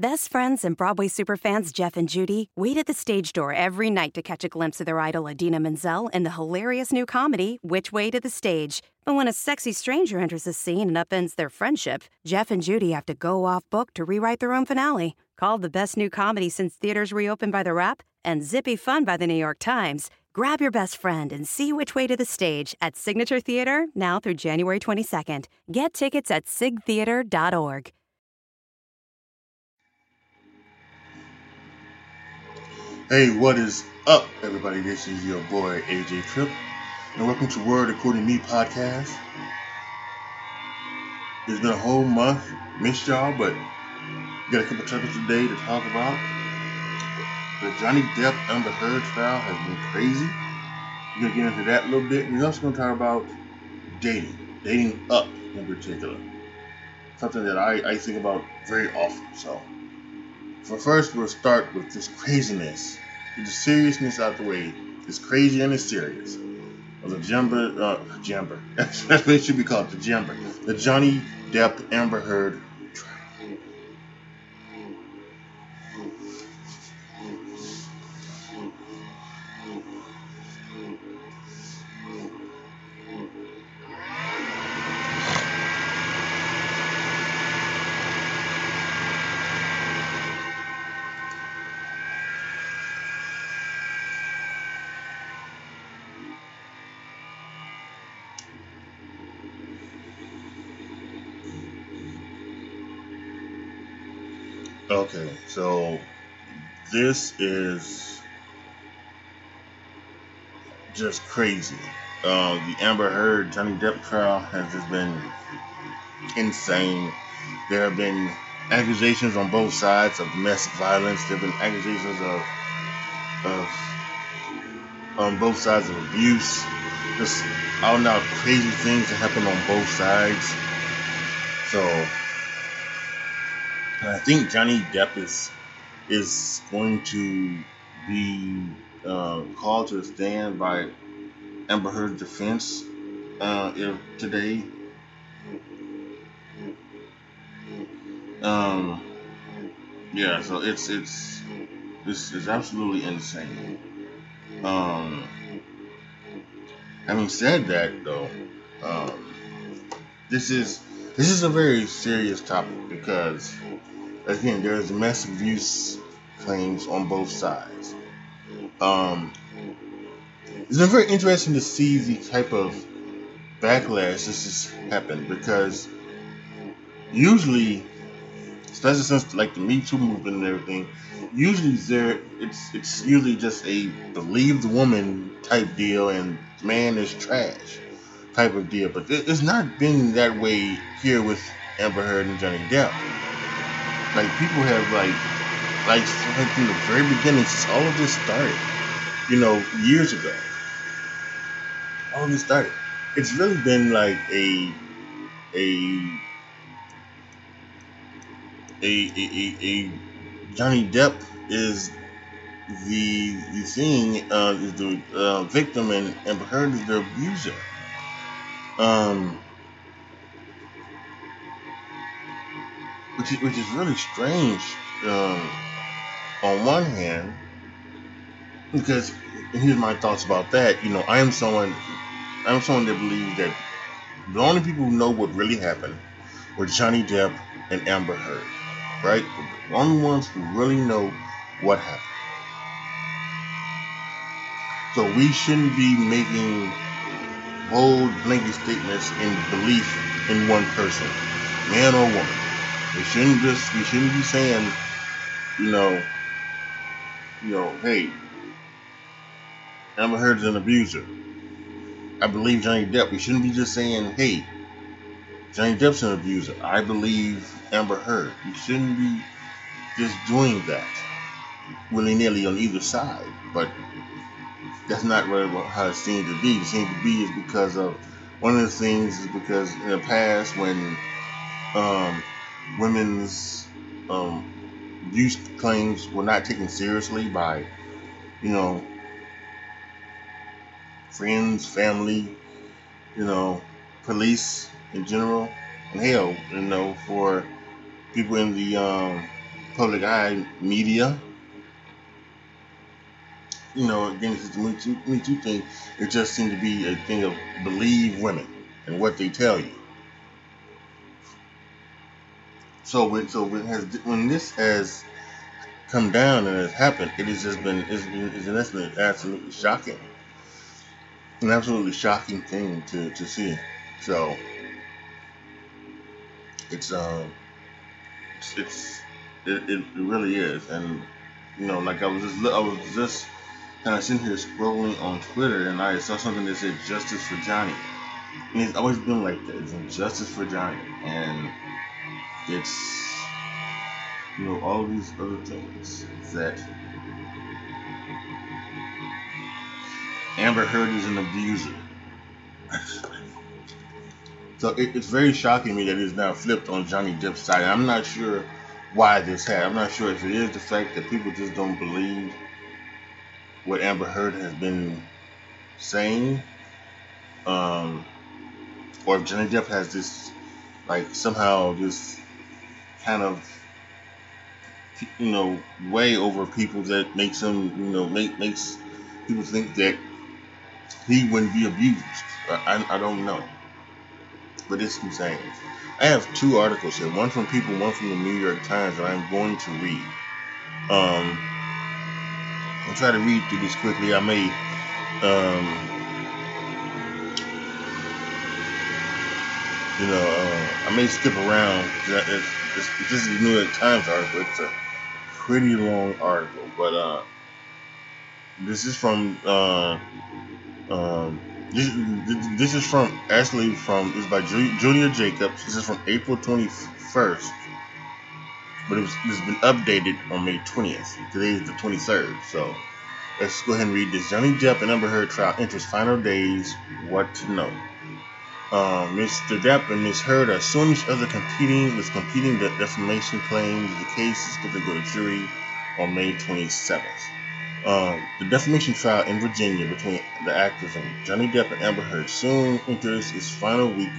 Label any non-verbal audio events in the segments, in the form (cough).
Best friends and Broadway superfans Jeff and Judy wait at the stage door every night to catch a glimpse of their idol Idina Menzel in the hilarious new comedy, Which Way to the Stage. But when a sexy stranger enters the scene and upends their friendship, Jeff and Judy have to go off book to rewrite their own finale. Called the best new comedy since theaters reopened by The Wrap and Zippy Fun by The New York Times, grab your best friend and see Which Way to the Stage at Signature Theater now through January 22nd. Get tickets at sigtheater.org. Hey, what is up, everybody? This is your boy AJ Trip, and welcome to Word According to Me podcast. It's been a whole month, missed y'all, but got a couple topics today to talk about. The Johnny Depp Amber Heard trial has been crazy. We're gonna get into that a little bit. We're also gonna talk about dating, dating up in particular, something that I, I think about very often. So. But first, we'll start with this craziness. Get the seriousness out the way. It's crazy and it's serious. The Jumber, uh, Jumber. (laughs) That's what it should be called, the Jumber. The Johnny Depp Amber Heard So this is just crazy. Uh, the Amber Heard Johnny Depp trial has just been insane. There have been accusations on both sides of domestic violence. There have been accusations of, of on both sides of abuse. Just all and out crazy things that happen on both sides. So I think Johnny Depp is is going to be uh, called to the stand by Amber Heard's defense uh, today. Um, yeah, so it's it's this is absolutely insane. Um, having said that, though, um, this is this is a very serious topic because again, there's domestic abuse claims on both sides. Um, it's been very interesting to see the type of backlash this has happened because usually, especially since like the Me Too movement and everything, usually there it's it's usually just a believe the woman type deal and man is trash type of deal. But it's not been that way here with Amber Heard and Johnny Depp like people have like like from the very beginning since all of this started, you know, years ago. All of this started. It's really been like a a a a, a, Johnny Depp is the the thing uh, is the uh, victim and Amber Heard is the abuser. Um, which is, which is really strange um, on one hand because here's my thoughts about that. You know i am someone i'm someone that believes that the only people who know what really happened were johnny depp and amber heard right? The only ones who really know what happened. So we shouldn't be making bold blanket statements in belief in one person man or woman we shouldn't just we shouldn't be saying, you know, you know, hey, Amber Heard's an abuser. I believe Johnny Depp. We shouldn't be just saying, hey, Johnny Depp's an abuser. I believe Amber Heard. We shouldn't be just doing that willy nilly on either side. But that's not really how it seems to be. It seems to be is because of one of the things is because in the past when um, women's um, abuse claims were not taken seriously by, you know, friends, family, you know, police in general, and hell, you know, for people in the um, public eye media. You know, again, this is the Me Too, Me Too thing. It just seemed to be a thing of believe women and what they tell you. So when so when has when this has come down and has happened, it has just been it's it's been absolutely shocking, an absolutely shocking thing to to see. So it's um it's it, it really is, and you know like I was just I was just kind of sitting here scrolling on Twitter and I saw something that said justice for Johnny, and it's always been like that. It's justice for Johnny, and it's you know all these other things that Amber Heard is an abuser. so it, it's very shocking me that it's now flipped on Johnny Depp's side. I'm not sure why this happened. I'm not sure if it is the fact that people just don't believe what Amber Heard has been saying, um, or if Johnny Depp has this like somehow this kind of you know way over people that makes him you know make makes people think that he wouldn't be abused. I, I don't know, but it's insane. I have two articles here, one from People, one from the New York Times that I'm going to read. Um, I'll try to read through this quickly. I may um, you know, uh, I may skip around. It's, it's, this is the New York Times article. It's a pretty long article, but uh, this is from uh, um, this, this is from actually from is by Julia Jacobs. This is from April 21st, but it was it's been updated on May 20th. Today is the 23rd, so let's go ahead and read this. Johnny Depp and Amber Heard trial enters final days. What to know? Um, Mr. Depp and Ms. Heard are suing each other competing with competing defamation claims. The case is scheduled to go to jury on May 27th. Um, the defamation trial in Virginia between the actors of Johnny Depp and Amber Heard soon enters its final week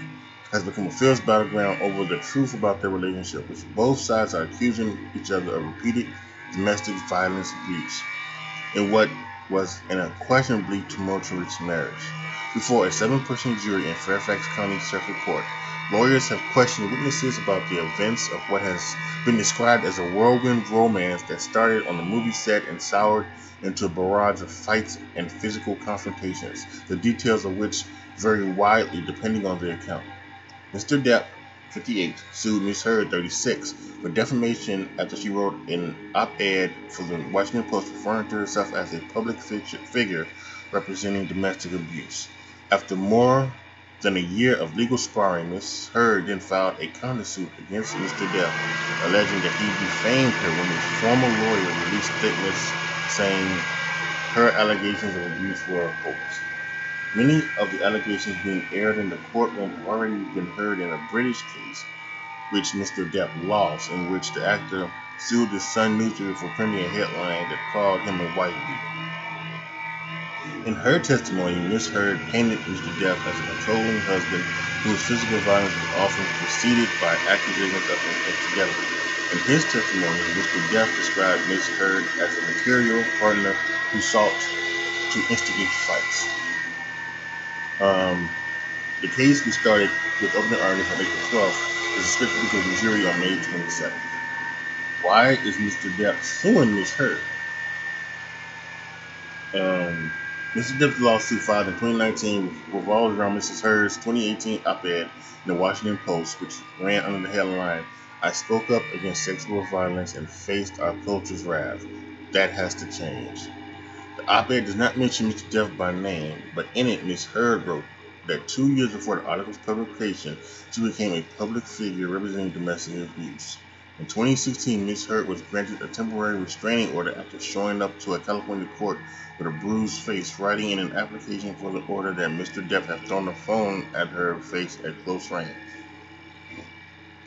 has become a fierce battleground over the truth about their relationship, which both sides are accusing each other of repeated domestic violence abuse in what was an unquestionably tumultuous marriage. Before a seven person jury in Fairfax County Circuit Court, lawyers have questioned witnesses about the events of what has been described as a whirlwind romance that started on the movie set and soured into a barrage of fights and physical confrontations, the details of which vary widely depending on the account. Mr. Depp, 58, sued Ms. Heard, 36, for defamation after she wrote an op ed for the Washington Post referring to herself as a public figure representing domestic abuse. After more than a year of legal sparring, Ms. Heard then filed a countersuit against Mr. Depp, alleging that he defamed her when his former lawyer released statements saying her allegations of abuse were hoax. Many of the allegations being aired in the courtroom have already been heard in a British case, which Mr. Depp lost, in which the actor sued the Sun newspaper for printing a headline that called him a white. In her testimony, Ms. Heard painted Mr. Depp as a controlling husband whose physical violence was often preceded by accusations of infidelity. In his testimony, Mr. Depp described Ms. Heard as a material partner who sought to instigate fights. Um, the case we started with opening arguments on April 12th is expected to go to jury on May 27th. Why is Mr. Depp suing Ms. Heard? Um, Mr. Depp's lawsuit filed in 2019 revolves around Mrs. Heard's 2018 op-ed in the Washington Post, which ran under the headline, I spoke up against sexual violence and faced our culture's wrath. That has to change. The op-ed does not mention Mr. Depp by name, but in it, Ms. Heard wrote that two years before the article's publication, she became a public figure representing domestic abuse. In 2016, Ms. Heard was granted a temporary restraining order after showing up to a California court with a bruised face, writing in an application for the order that Mr. Depp had thrown a phone at her face at close range.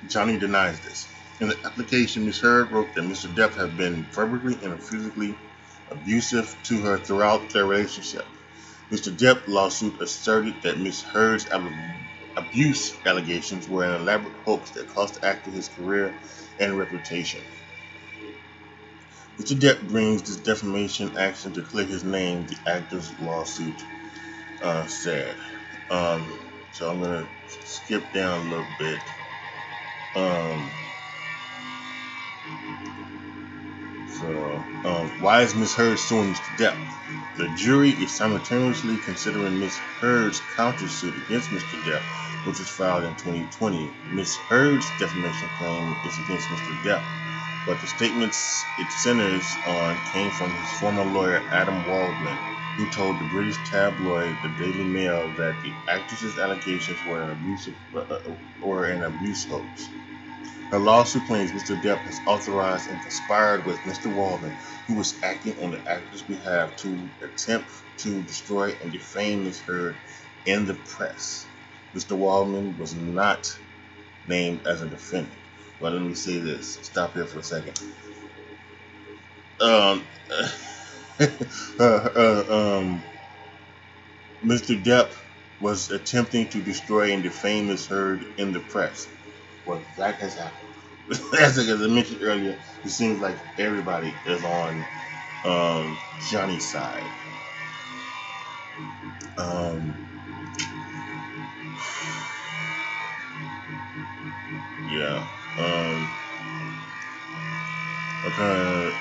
Johnny denies this. In the application, Ms. Heard wrote that Mr. Depp had been verbally and physically abusive to her throughout their relationship. Mr. Depp's lawsuit asserted that Ms. Heard's abuse allegations were an elaborate hoax that cost the actor his career and reputation. Mr. Depp brings this defamation action to clear his name, the actor's lawsuit uh, said. Um, so I'm going to skip down a little bit. Um, so, um, why is Miss Heard suing Mr. Depp? The jury is simultaneously considering Miss Heard's countersuit against Mr. Depp, which was filed in 2020. Miss Heard's defamation claim is against Mr. Depp, but the statements it centers on came from his former lawyer Adam Waldman, who told the British tabloid The Daily Mail that the actress's allegations were an abuse, uh, uh, were an abuse hoax. Her lawsuit claims Mr. Depp has authorized and conspired with Mr. Waldman, who was acting on the actor's behalf to attempt to destroy and defame Ms. Heard in the press. Mr. Waldman was not named as a defendant. Well, let me say this. Stop here for a second. Um, (laughs) uh, uh, um, Mr. Depp was attempting to destroy and defame Ms. Heard in the press. Well, that has happened. As, I mentioned earlier, it seems like everybody is on um, Johnny's side. Um, yeah. Um, I kind of.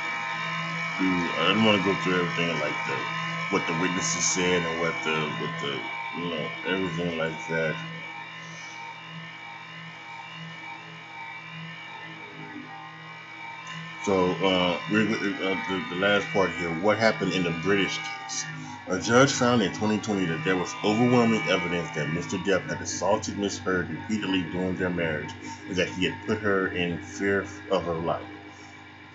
I don't want to go through everything like the what the witnesses said and what the what the you know everything like that. So, uh, we're, uh, the, the last part here. What happened in the British case? A judge found in 2020 that there was overwhelming evidence that Mr. Depp had assaulted Miss Heard repeatedly during their marriage and that he had put her in fear of her life.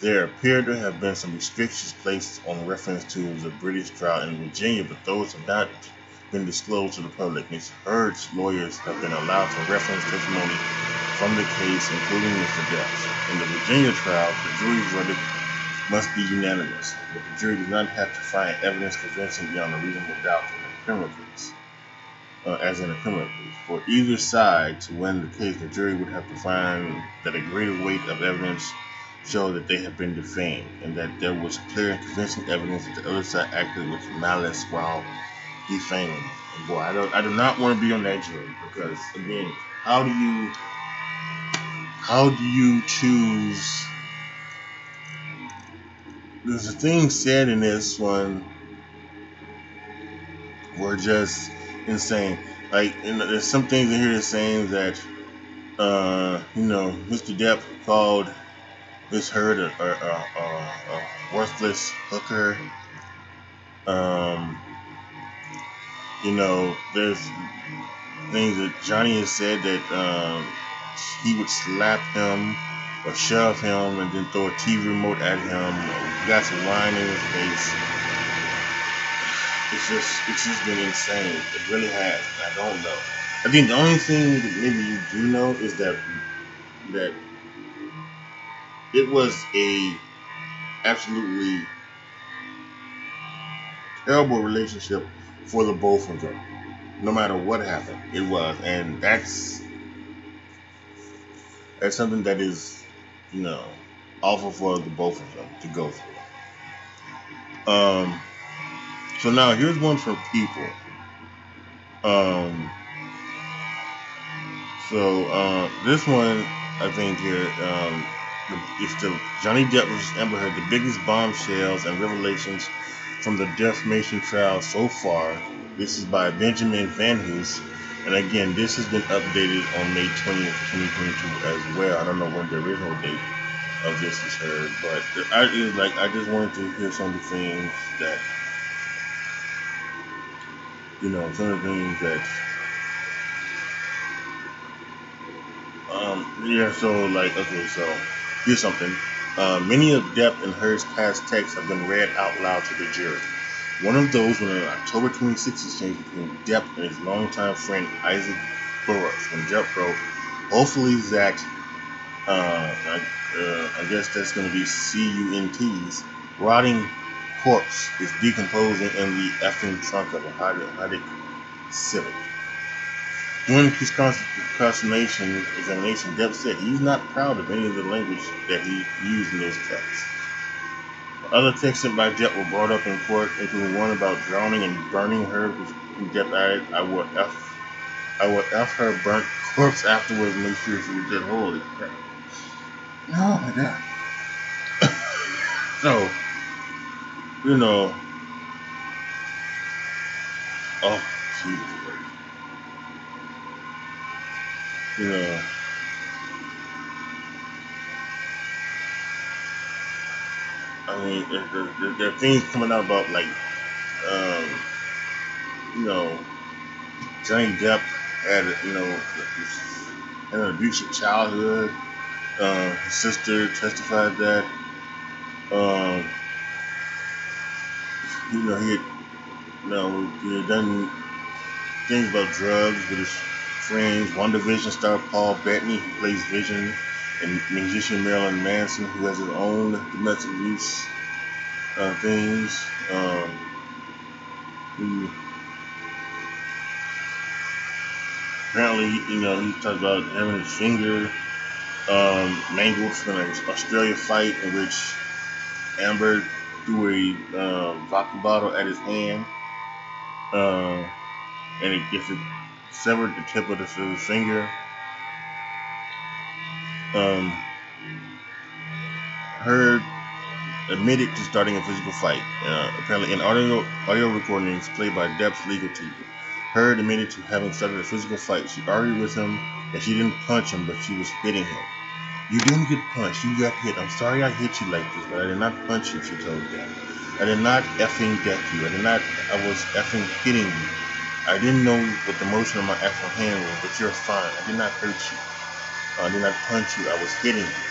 There appeared to have been some restrictions placed on reference to the British trial in Virginia, but those have not been disclosed to the public. Ms. Heard's lawyers have been allowed to reference testimony from the case, including Mr. Depp's. In the Virginia trial, the jury verdict must be unanimous, but the jury does not have to find evidence convincing beyond a reasonable doubt in a criminal case, uh, as in a criminal case. For either side to win the case, the jury would have to find that a greater weight of evidence showed that they had been defamed, and that there was clear and convincing evidence that the other side acted with malice while defaming. Boy, I don't, I do not want to be on that jury because again, how do you how do you choose? There's a thing said in this one were just insane. Like, there's some things in here saying that, uh, you know, Mr. Depp called Miss Heard a, a, a, a worthless hooker. Um, you know, there's things that Johnny has said that um, he would slap him or shove him and then throw a TV remote at him. Got some wine in his face. It's just it's just been insane. It really has. I don't know. I think the only thing that maybe you do know is that that it was a absolutely terrible relationship for the both of them. No matter what happened, it was, and that's that's something that is, you know, awful for the both of them to go through. Um, so now here's one for people. Um, so uh, this one, I think here, um, it's the Johnny Depp versus Amber Heard, the biggest bombshells and revelations from the defamation trial so far. This is by Benjamin VanHoose. And again, this has been updated on May 20th, 2022 as well. I don't know when the original date of this is heard, but I like I just wanted to hear some of the things that you know, some of the things that um yeah, so like okay, so here's something. Uh, many of Depp and Heard's past texts have been read out loud to the jury. One of those was an October 26th exchange between Depp and his longtime friend Isaac Burrows. When Depp wrote, hopefully that, uh, I, uh, I guess that's going to be C-U-N-T's, rotting corpse is decomposing in the effing trunk of a Honda Civic. During his consternation examination, Depp said he's not proud of any of the language that he used in those texts. Other texts by Depp were brought up in court, including one about drowning and burning her, which Depp added, I will F, I will F her burnt corpse afterwards make sure she was dead. Holy crap. Oh my god. (coughs) so, you know, oh, Jesus. You know, I mean, there, there, there are things coming out about like, um, you know, Johnny Depp had, you know, an abusive childhood. Uh, his sister testified that, um, you know, he had, you know, he had done things about drugs with his friends. WandaVision star Paul Bettany, who plays Vision, and musician Marilyn Manson, who has his own domestic abuse uh, things. Um, who apparently, you know, he talked about having his finger um, mangled from an Australia fight in which Amber threw a uh, vodka bottle at his hand, uh, and it, if it severed the tip of his finger. Um, Heard admitted to starting a physical fight. Uh, apparently, in audio audio recordings played by Depp's legal team, Heard admitted to having started a physical fight. She argued with him that she didn't punch him, but she was hitting him. You didn't get punched. You got hit. I'm sorry I hit you like this, but I did not punch you, she told Depp. I did not effing deck you. I did not. I was effing hitting you. I didn't know what the motion of my actual hand was, but you're fine. I did not hurt you. I did not punch you. I was hitting you.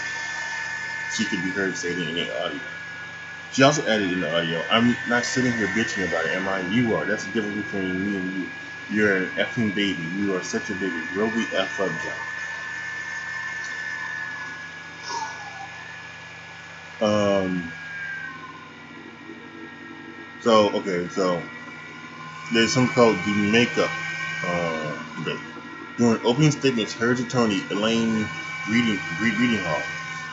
She could be heard saying in the audio. She also added in the audio, I'm not sitting here bitching about it, am I? You are. That's the difference between me and you. You're an effing baby. You are such a baby. Grow F up, Jack. Um. So okay, so there's something called the makeup. Uh, okay. During opening statements, Heard's attorney Elaine Reading Reading Hall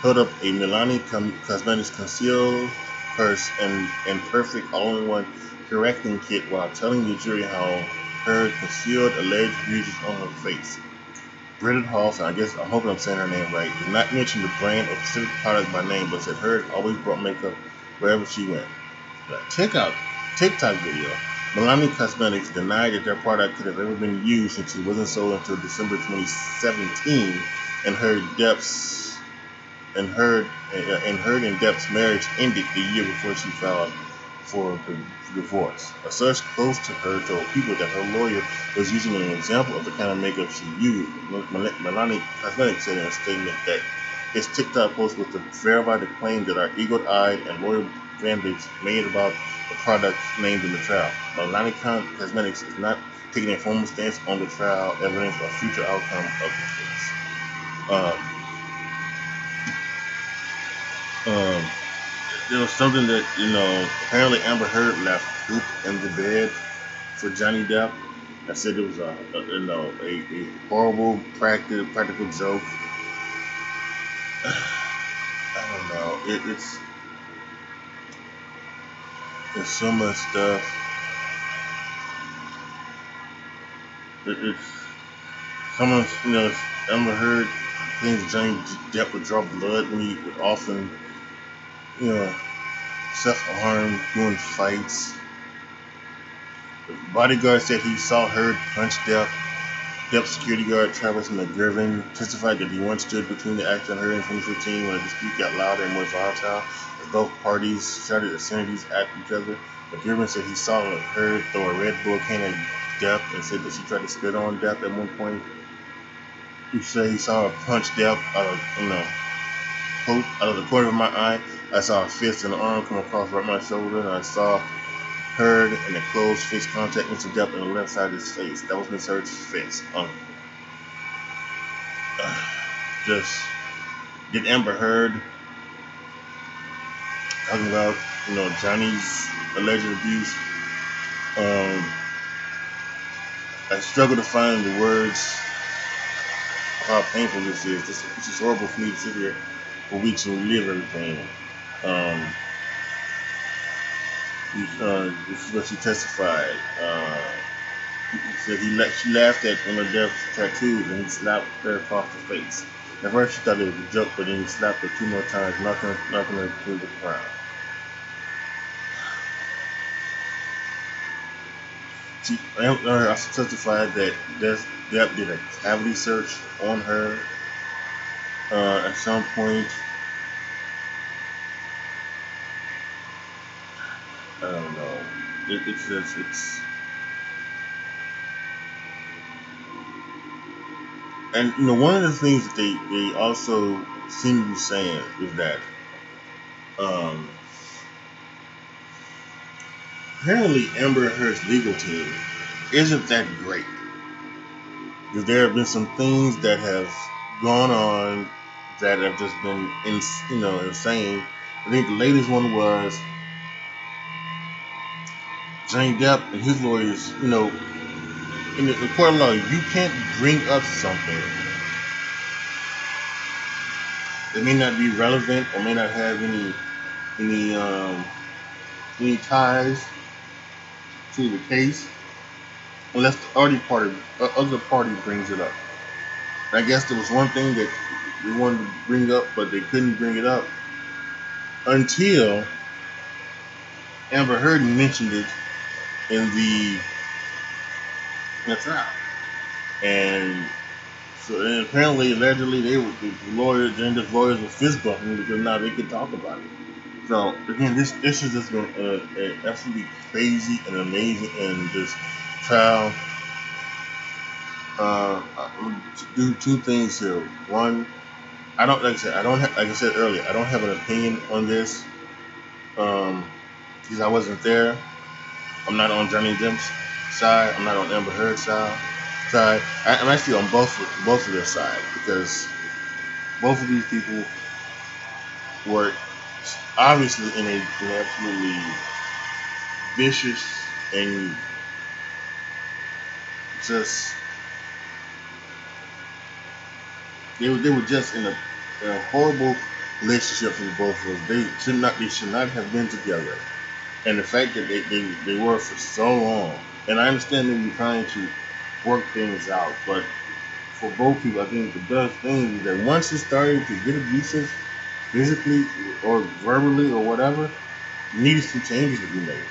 held up a Milani Cosmetics conceal purse and and perfect all-in-one correcting kit while telling the jury how Heard concealed alleged bruises on her face. Bridget Hall, I guess I'm hoping I'm saying her name right, did not mention the brand or specific product by name, but said Heard always brought makeup wherever she went. The TikTok, TikTok video, Milani Cosmetics denied that their product could have ever been used since it wasn't sold until December 2017, and Heard Depp's and and Heard and Depp's marriage ended the year before she filed for the divorce. A source close to her told people that her lawyer was using an example of the kind of makeup she used. Milani Cosmetics said in a statement that his TikTok post was to verify the claim that our eagle-eyed and loyal fan made about the product named in the trial. Milani Cosmetics is not taking a formal stance on the trial evidence or future outcome of the case. Um, um, there was something that you know. Apparently, Amber Heard left poop in the bed for Johnny Depp. I said it was a, a you know a, a horrible practical practical joke. (sighs) I don't know. It, it's there's so much stuff. It, it's someone you know Amber Heard things Johnny Depp would draw blood when he would often you know self-harm, doing fights. The bodyguard said he saw her punch Depp. Depp security guard Travis McGivern testified that he once stood between the actor and her in 2015 when the dispute got louder and more volatile both parties shouted obscenities at each other. McGivern said he saw her throw a Red Bull can at Depp and said that she tried to spit on Depp at one point. He said he saw her punch Depp out of, you know, out of the corner of my eye I saw a fist and an arm come across right my shoulder, and I saw Heard and a closed fist contact Mr. Depp on the left side of his face. That was Miss Heard's fist. Um, uh, (sighs) just did Amber Heard talking about you know Johnny's alleged abuse. Um, I struggle to find the words how painful this is. This, is horrible for me to sit here for weeks and relive everything. Um, uh, this is what she testified. Uh, he said he la- she laughed at one of Depp's tattoos and he slapped her across the face. At first she thought it was a joke, but then he slapped her two more times, knocking, knocking her to the ground. She I also testified that Depp did a cavity search on her uh, at some point. I don't know. It, it's just, it's. And you know, one of the things that they, they also seem to be saying is that um, apparently Amber Heard's legal team isn't that great. Because there have been some things that have gone on that have just been, you know, insane. I think the latest one was Jane Depp and his lawyers. You know, in the, of law, you can't bring up something that may not be relevant or may not have any any um, any ties to the case unless the other party, uh, other party brings it up. I guess there was one thing that they wanted to bring up, but they couldn't bring it up until Amber Heard mentioned it in the, the trial. And so and apparently, allegedly, they were the lawyers, Jennifer's lawyers were fist bumping because now they could talk about it. So again, this this has just been a absolutely crazy and amazing and just trial. Uh, do two things here. One, I don't like I said I don't have, like I said earlier I don't have an opinion on this um, because I wasn't there. I'm not on Johnny Depp's side. I'm not on Amber Heard's side. Side. I, I'm actually on both both of their side because both of these people were obviously in a an absolutely vicious and just they were, they were just in a, a horrible relationship for both of them. They should not they should not have been together. And the fact that they, they, they were for so long, and I understand that you're trying to work things out, but for both people, I think the best thing is that once it started to get abusive, physically or verbally or whatever, needed some changes to be made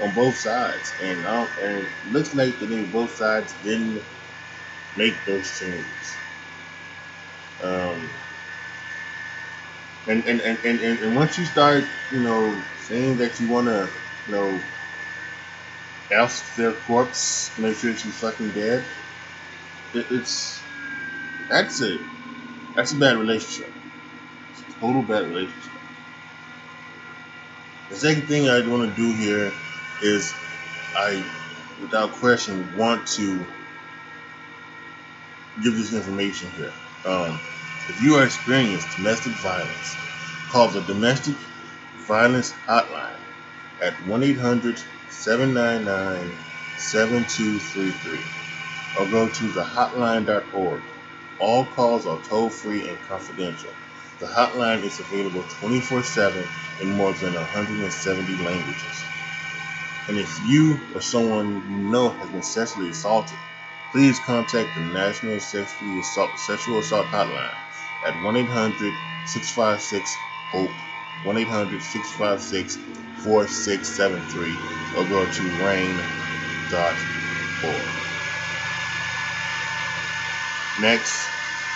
on both sides, and um, and it looks like that they both sides didn't make those changes. Um, and, and, and, and, and once you start, you know, saying that you want to, you know, ask their corpse, to make sure she's fucking dead, it, it's that's it. That's a bad relationship. It's a total bad relationship. The second thing I want to do here is I, without question, want to give this information here. Um, if you are experiencing domestic violence, call the Domestic Violence Hotline at 1 800 799 7233 or go to thehotline.org. All calls are toll free and confidential. The hotline is available 24 7 in more than 170 languages. And if you or someone you know has been sexually assaulted, please contact the National Sexual Assault, Sexual Assault Hotline at 1 800 656 HOPE, 1 800 656 4673, or go to rainn.org. Next,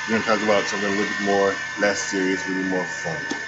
we're going to talk about something a little bit more less serious, a little more fun.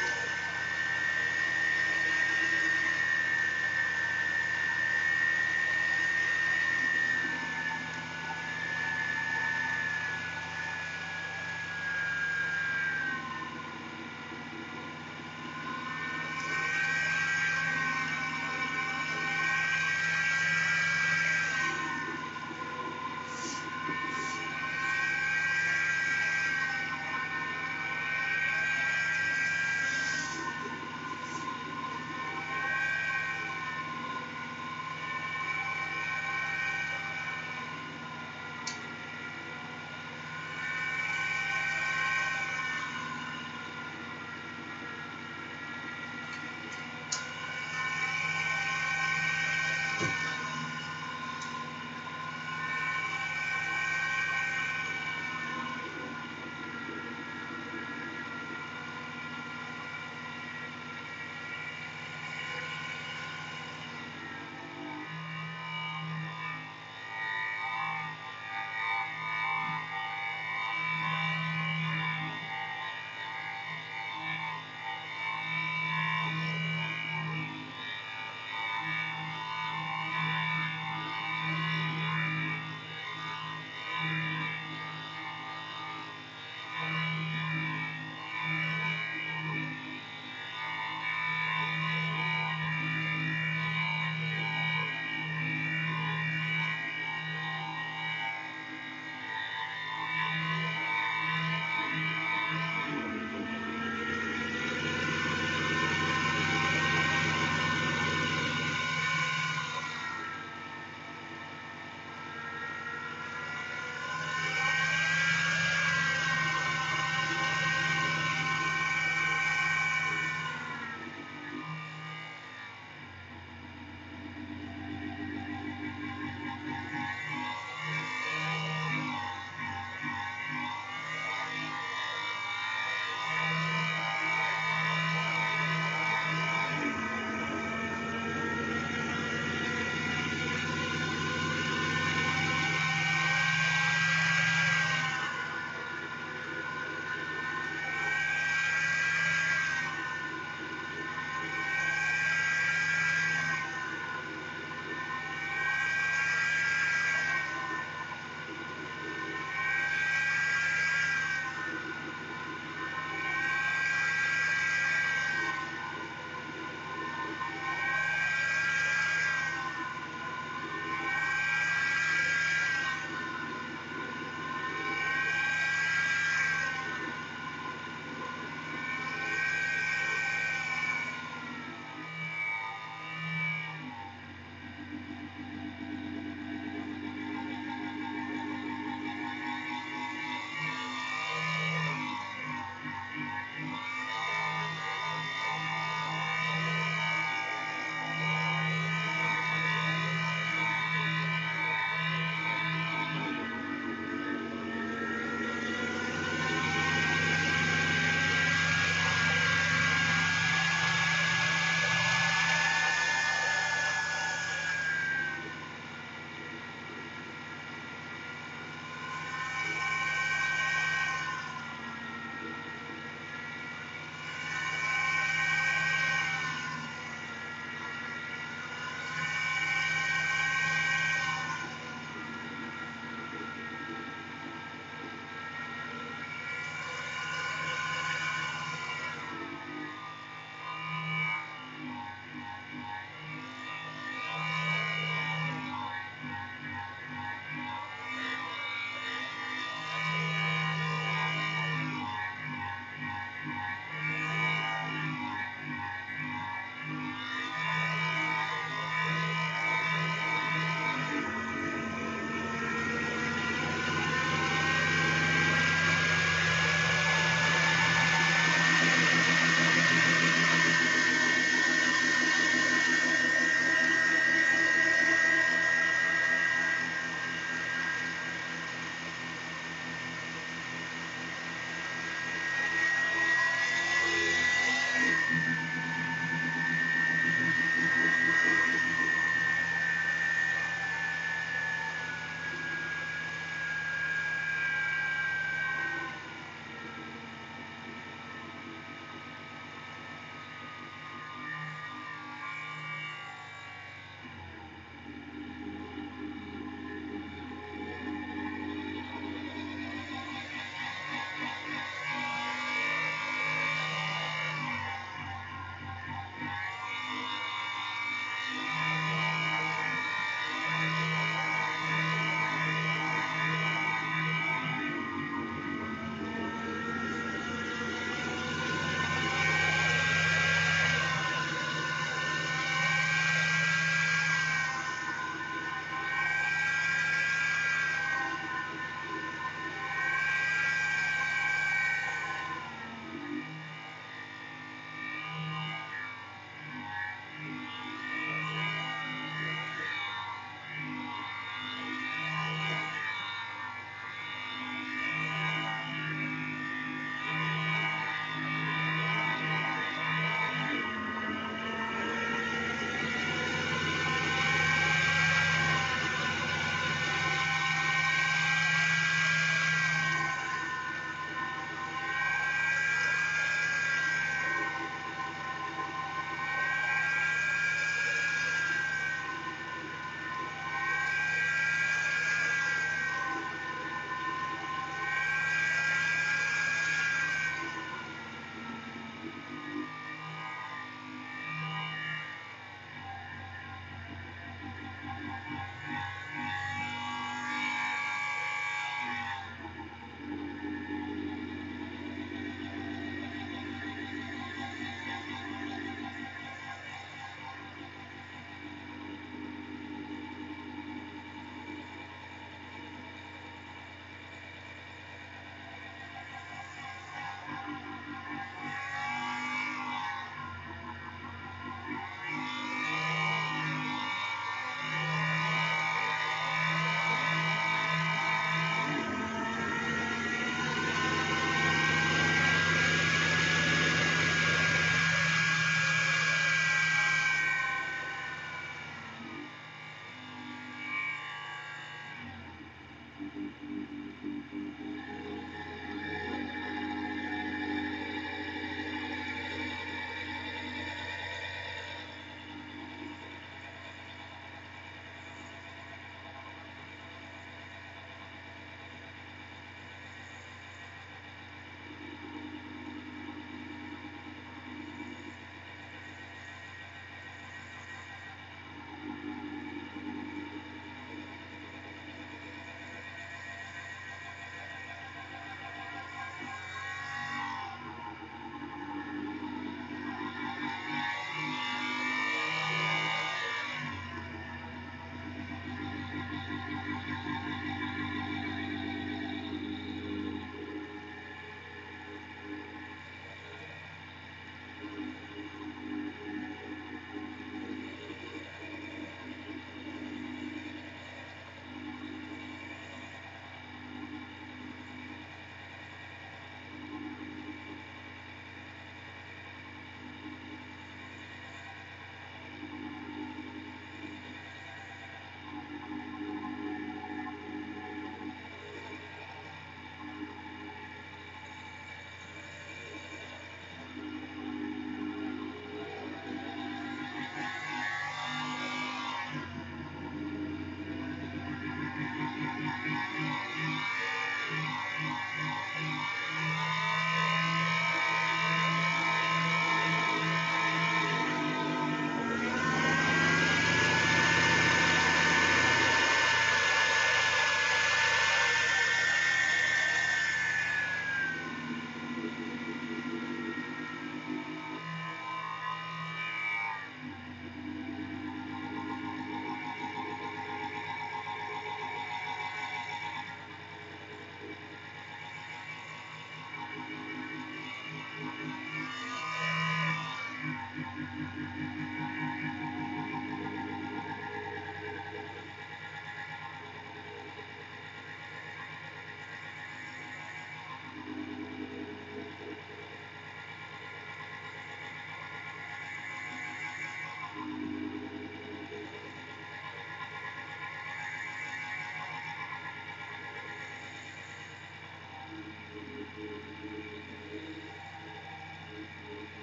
Thank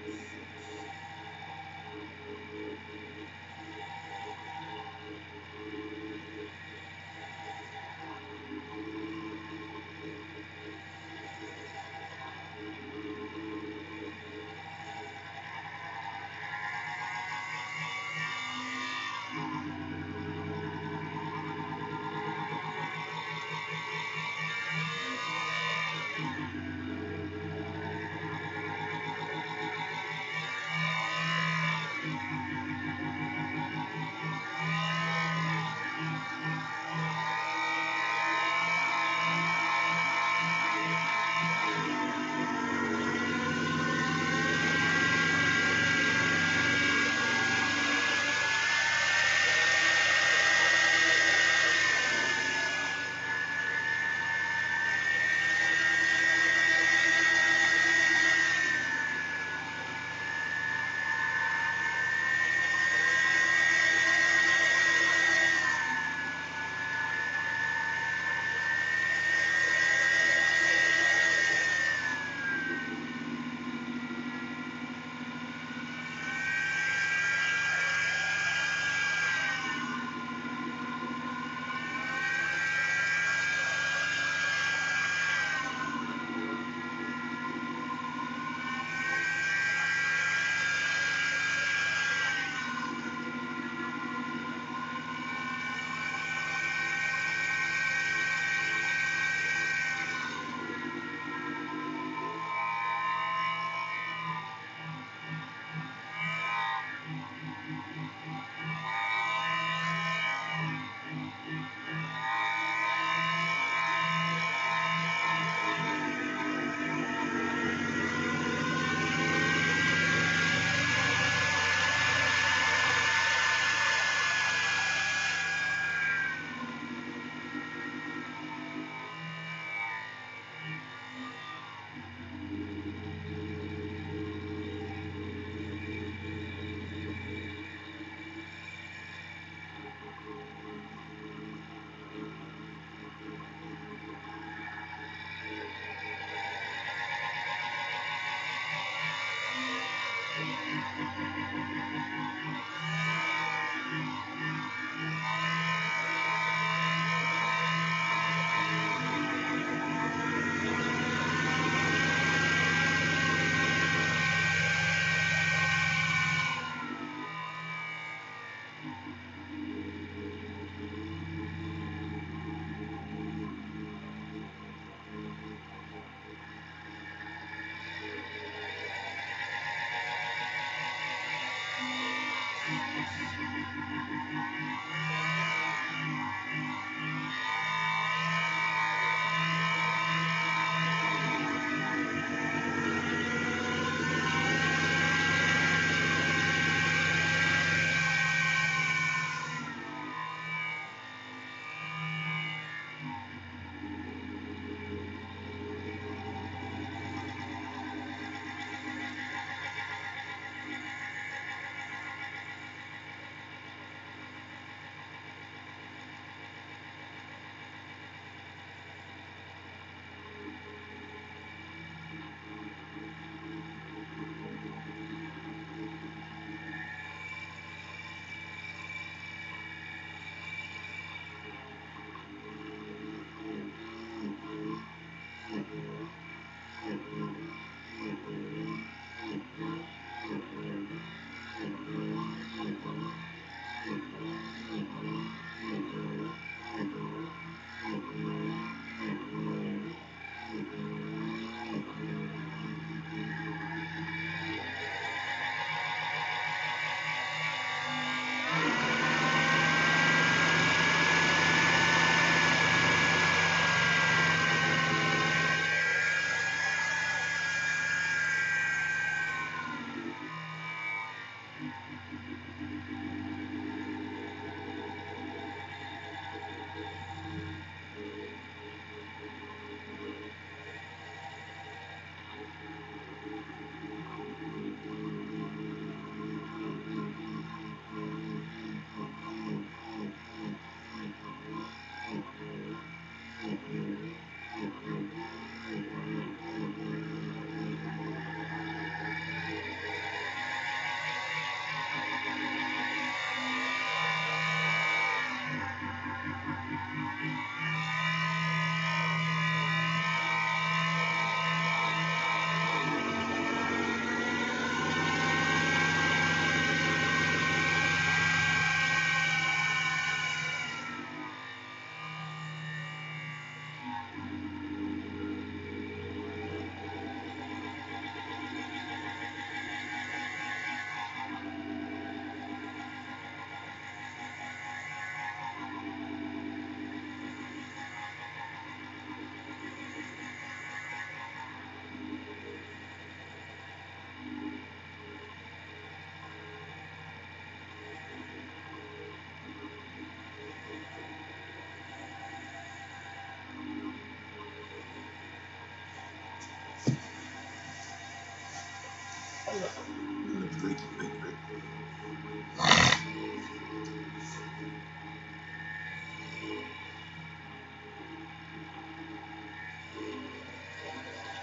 you.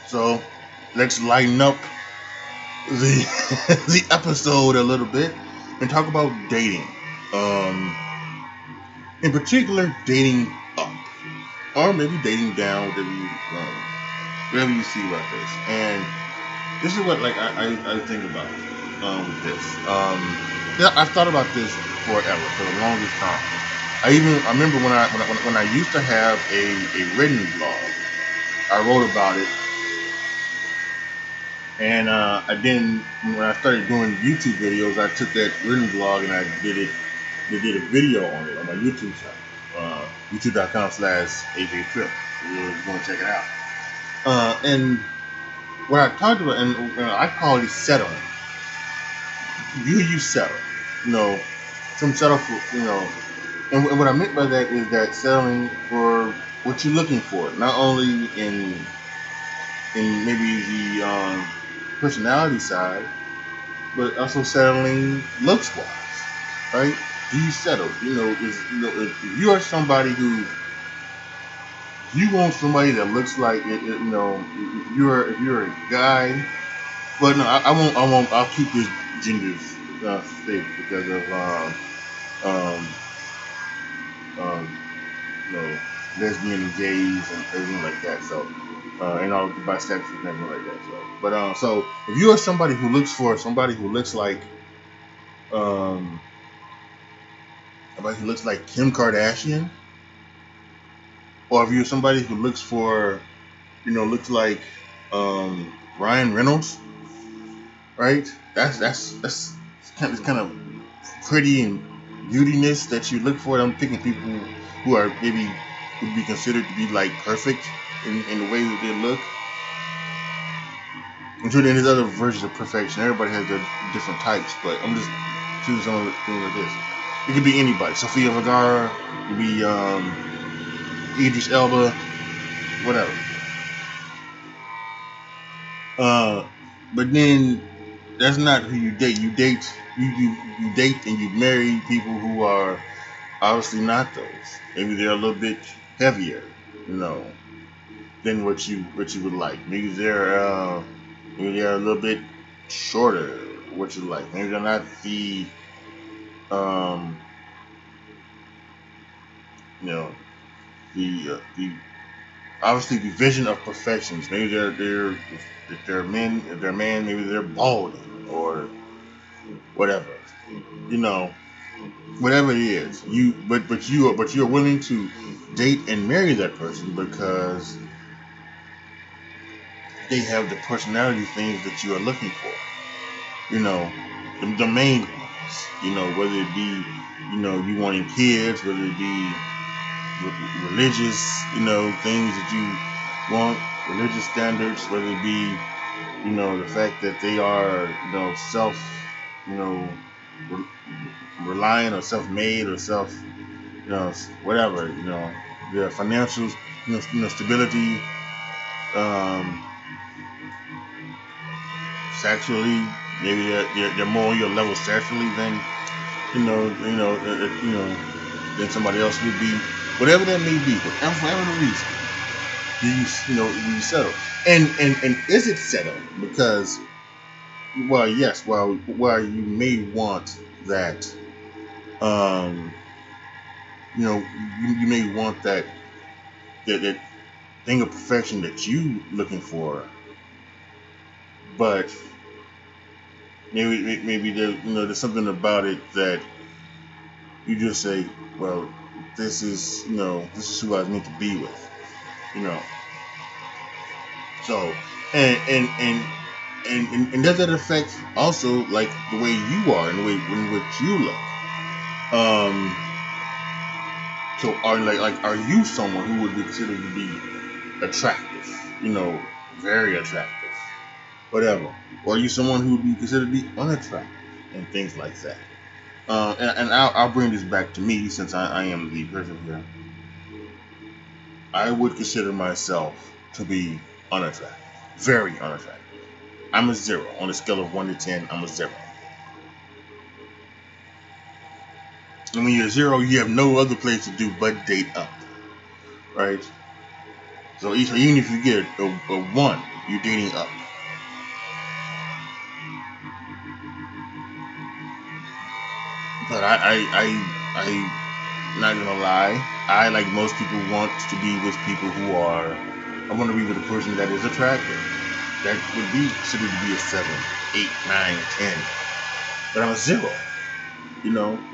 So let's lighten up the (laughs) the episode a little bit and talk about dating. Um, in particular, dating up, or maybe dating down, whatever you um, whatever you see about this. And this is what like I, I, I think about um, this. Um, yeah, I've thought about this forever for the longest time. I even I remember when I when I, when I used to have a, a written blog, I wrote about it and uh, I then, when I started doing YouTube videos, I took that written blog and I did it, they did a video on it on my YouTube channel, uh, youtube.com slash AJ Trip. You're going to check it out. Uh, and what I talked about, and uh, I call it settling. You you settle, you know, some settle for, you know, and, and what I meant by that is that settling for what you're looking for, not only in in maybe the um, personality side, but also settling looks wise, right? Do you settle? You know, is you know if you are somebody who you want somebody that looks like it, you know, if you're if you're a guy, but no, I, I won't. I won't. I'll keep this genders uh, safe because of um, um, um, you know, lesbian and gays and everything like that. So uh, and all bisexual and everything like that. So, but um, so if you are somebody who looks for somebody who looks like um, somebody who looks like Kim Kardashian, or if you're somebody who looks for, you know, looks like um, Ryan Reynolds, right? That's that's that's kind of, kind of pretty and beautiness that you look for. I'm thinking people who are maybe would be considered to be like perfect in, in the way that they look. Including there's other versions of perfection. Everybody has their different types, but I'm just choosing some of the things like this. It could be anybody. Sofia Vergara, it could be um, Idris Elba, whatever. Uh, but then that's not who you date. You date you, you you date and you marry people who are obviously not those. Maybe they're a little bit heavier, you know, than what you what you would like. Maybe they're uh, maybe they're a little bit shorter, what you like. Maybe they're not the um, you know, the uh, the obviously the vision of perfections. Maybe they're they're if they're men, if they're man, maybe they're balding or whatever. You know, whatever it is, you but but you are but you're willing to date and marry that person because they have the personality things that you are looking for. You know, the, the main ones. You know, whether it be you know you wanting kids, whether it be religious, you know, things that you want, religious standards, whether it be, you know, the fact that they are, you know, self, you know, re- reliant or self-made or self, you know, whatever, you know, their financial, you know, you know stability, um, sexually, maybe they're, they're, they're more on your level sexually than, you know, you know, uh, uh you know, than somebody else would be whatever that may be, whatever, whatever the reason, do you, you know, do you settle? And and and is it settled? Because, well, yes, well, well, you may want that, um, you know, you, you may want that, that that thing of perfection that you looking for, but maybe maybe there you know there's something about it that you just say, well, this is you know this is who I was meant to be with, you know. So and and and and, and, and does that affect also like the way you are and the way in which you look? Um. So are like like are you someone who would be considered to be attractive? You know, very attractive, whatever. Or are you someone who would be considered to be unattractive and things like that? Uh, and, and I'll, I'll, bring this back to me since I, I, am the person here. I would consider myself to be unattractive, very unattractive. I'm a zero on a scale of one to ten. I'm a zero. And when you're zero, you have no other place to do but date up, right? So even if you get a, a one, you're dating up. But I, I, I, I, not gonna lie, I like most people want to be with people who are. I want to be with a person that is attractive. That would be considered to be a seven, eight, nine, ten. But I'm a zero, you know,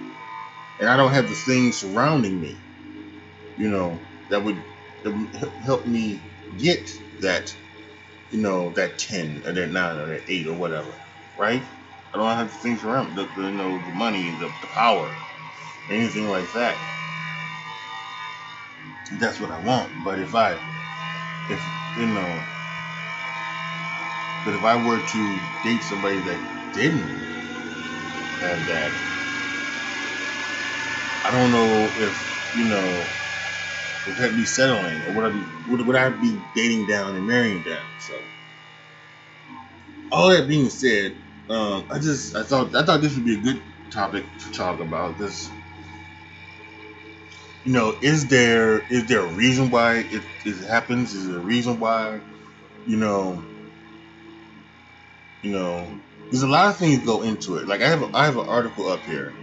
and I don't have the things surrounding me, you know, that would, that would help me get that, you know, that ten or that nine or that eight or whatever, right? I don't have the things around the, the you know the money, the, the power, anything like that. That's what I want. But if I, if you know, but if I were to date somebody that didn't have that, I don't know if you know would that be settling or would I be would, would I be dating down and marrying down? So all that being said, um, I just I thought I thought this would be a good topic to talk about. This, you know, is there is there a reason why it, it happens? Is there a reason why, you know, you know, there's a lot of things go into it. Like I have a, I have an article up here.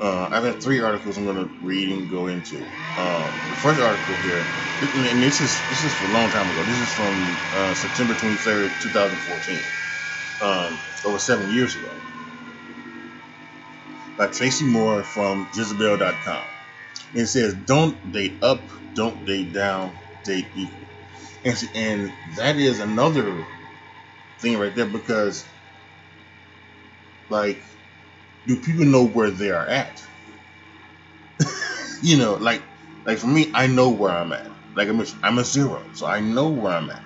Uh, I've had three articles I'm going to read and go into. Um, the first article here, and this is this is from a long time ago. This is from uh, September 23rd, 2014 um, over seven years ago by Tracy Moore from Jezebel.com. And it says, Don't date up, don't date down, date equal. And, and that is another thing right there because, like, do people know where they are at? (laughs) you know, like like for me, I know where I'm at. Like I'm a, I'm a zero, so I know where I'm at.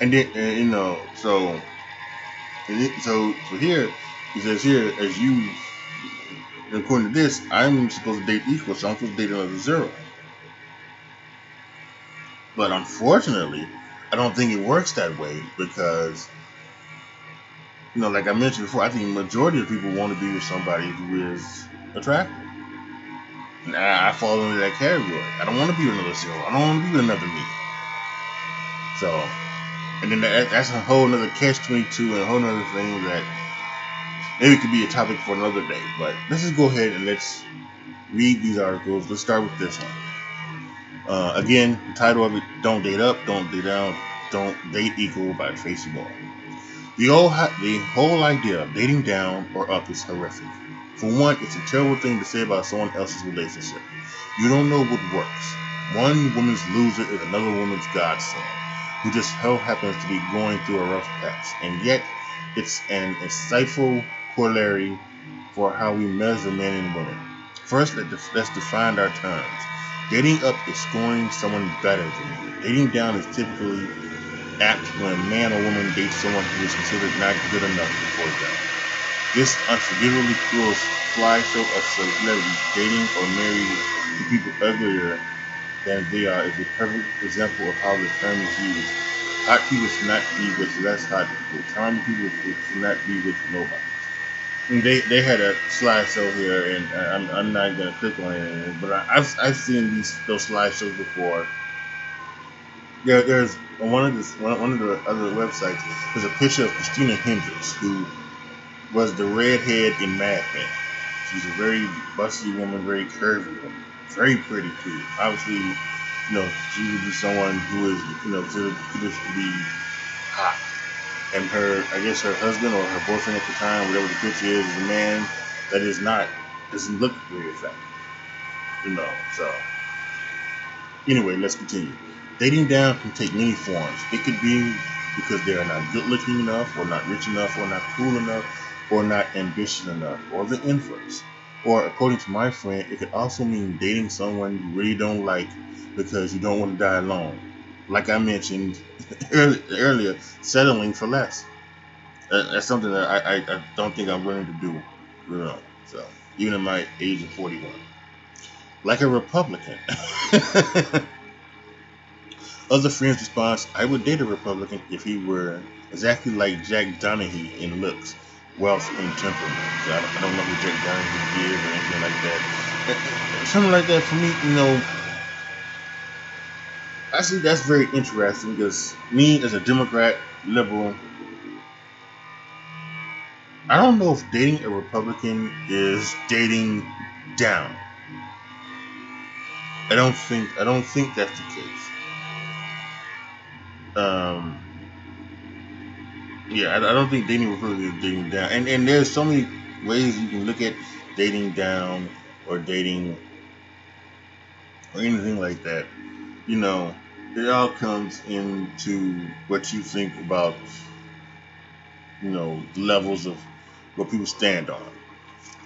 And then and, you know, so so so here he says here as you according to this, I'm supposed to date equal, so I'm supposed to date another zero. But unfortunately, I don't think it works that way because you know, like I mentioned before, I think the majority of people want to be with somebody who is attractive. And I, I fall into that category. I don't want to be with another zero. I don't want to be with another me. So, and then that, that's a whole other catch 22 and a whole other thing that maybe could be a topic for another day. But let's just go ahead and let's read these articles. Let's start with this one. Uh, again, the title of it: "Don't Date Up, Don't Date Down, Don't Date Equal" by Tracy Moore. The whole the whole idea of dating down or up is horrific. For one, it's a terrible thing to say about someone else's relationship. You don't know what works. One woman's loser is another woman's godsend, who just so happens to be going through a rough patch, and yet it's an insightful corollary for how we measure men and women. First, let's define our terms. Dating up is scoring someone better than you. Dating down is typically apt when a man or woman dates someone who is considered not good enough for them. This unforgivably cruel slideshow of celebrities dating or married to people uglier than they are is a perfect example of how the term is used. Hot people should not be with less hot people. Charming people should not be with nobody. And they they had a slideshow here, and uh, I'm, I'm not gonna click on it, but I, have I've seen these those slideshows before. There, there's one of the one of the other websites. There's a picture of Christina Hendricks, who was the redhead in Mad Men. She's a very busty woman, very curvy woman, very pretty too. Obviously, you know, she would be someone who is, you know, considered to be hot. And her, I guess her husband or her boyfriend at the time, whatever the picture is, is a man that is not, doesn't look very attractive. You know, so. Anyway, let's continue. Dating down can take many forms. It could be because they are not good looking enough, or not rich enough, or not cool enough, or not ambitious enough, or the inverse. Or, according to my friend, it could also mean dating someone you really don't like because you don't want to die alone. Like I mentioned (laughs) earlier, settling for less. That's something that I, I, I don't think I'm willing to do. You know, so even at my age of 41, like a Republican. (laughs) Other friends' response, I would date a Republican if he were exactly like Jack Donaghy in looks, wealth, and temperament. I, don't, I don't know who Jack Donaghy is or anything like that. (laughs) Something like that for me, you know, I see that's very interesting because me as a Democrat, liberal, I don't know if dating a Republican is dating down. I don't think I don't think that's the case. Um, yeah, I, I don't think dating Republican is dating down, and and there's so many ways you can look at dating down or dating or anything like that. You know, it all comes into what you think about, you know, levels of what people stand on.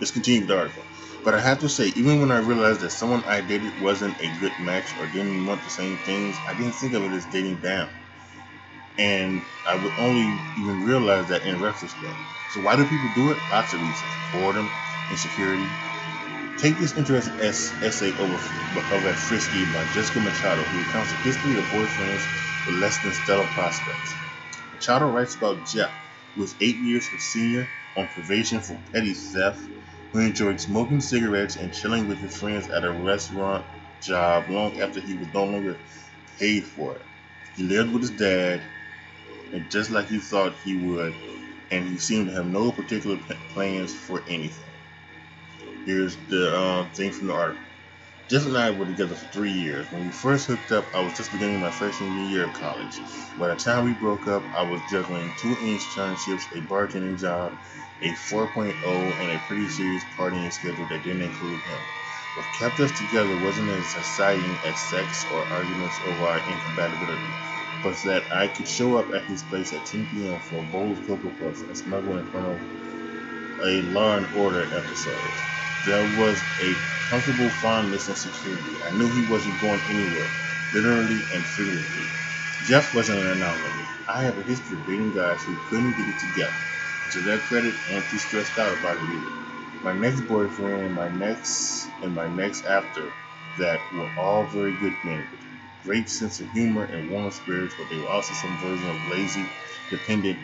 Let's continue the article. But I have to say, even when I realized that someone I dated wasn't a good match or didn't want the same things, I didn't think of it as dating down. And I would only even realize that in retrospect. So why do people do it? Lots of reasons. Boredom, insecurity. Take this interesting essay over at Frisky by Jessica Machado, who recounts the history of boyfriends with less than stellar prospects. Machado writes about Jeff, who was eight years a senior on probation for petty theft, who enjoyed smoking cigarettes and chilling with his friends at a restaurant job long after he was no longer paid for it. He lived with his dad, and just like he thought he would, and he seemed to have no particular plans for anything. Here's the uh, thing from the article. Jeff and I were together for three years. When we first hooked up, I was just beginning my freshman year of college. By the time we broke up, I was juggling two internships, a bartending job, a 4.0, and a pretty serious partying schedule that didn't include him. What kept us together wasn't as exciting as sex or arguments over our incompatibility but that I could show up at his place at 10 p.m. for a bowl of Cocoa Puffs and smuggle in front of a Law and Order episode. There was a comfortable fondness and security. I knew he wasn't going anywhere, literally and figuratively. Jeff wasn't an anomaly. I have a history of dating guys who couldn't get it together. To their credit, am too stressed out about it either. My next boyfriend and my next and my next after that were all very good men great sense of humor and warm spirits, but they were also some version of lazy, dependent,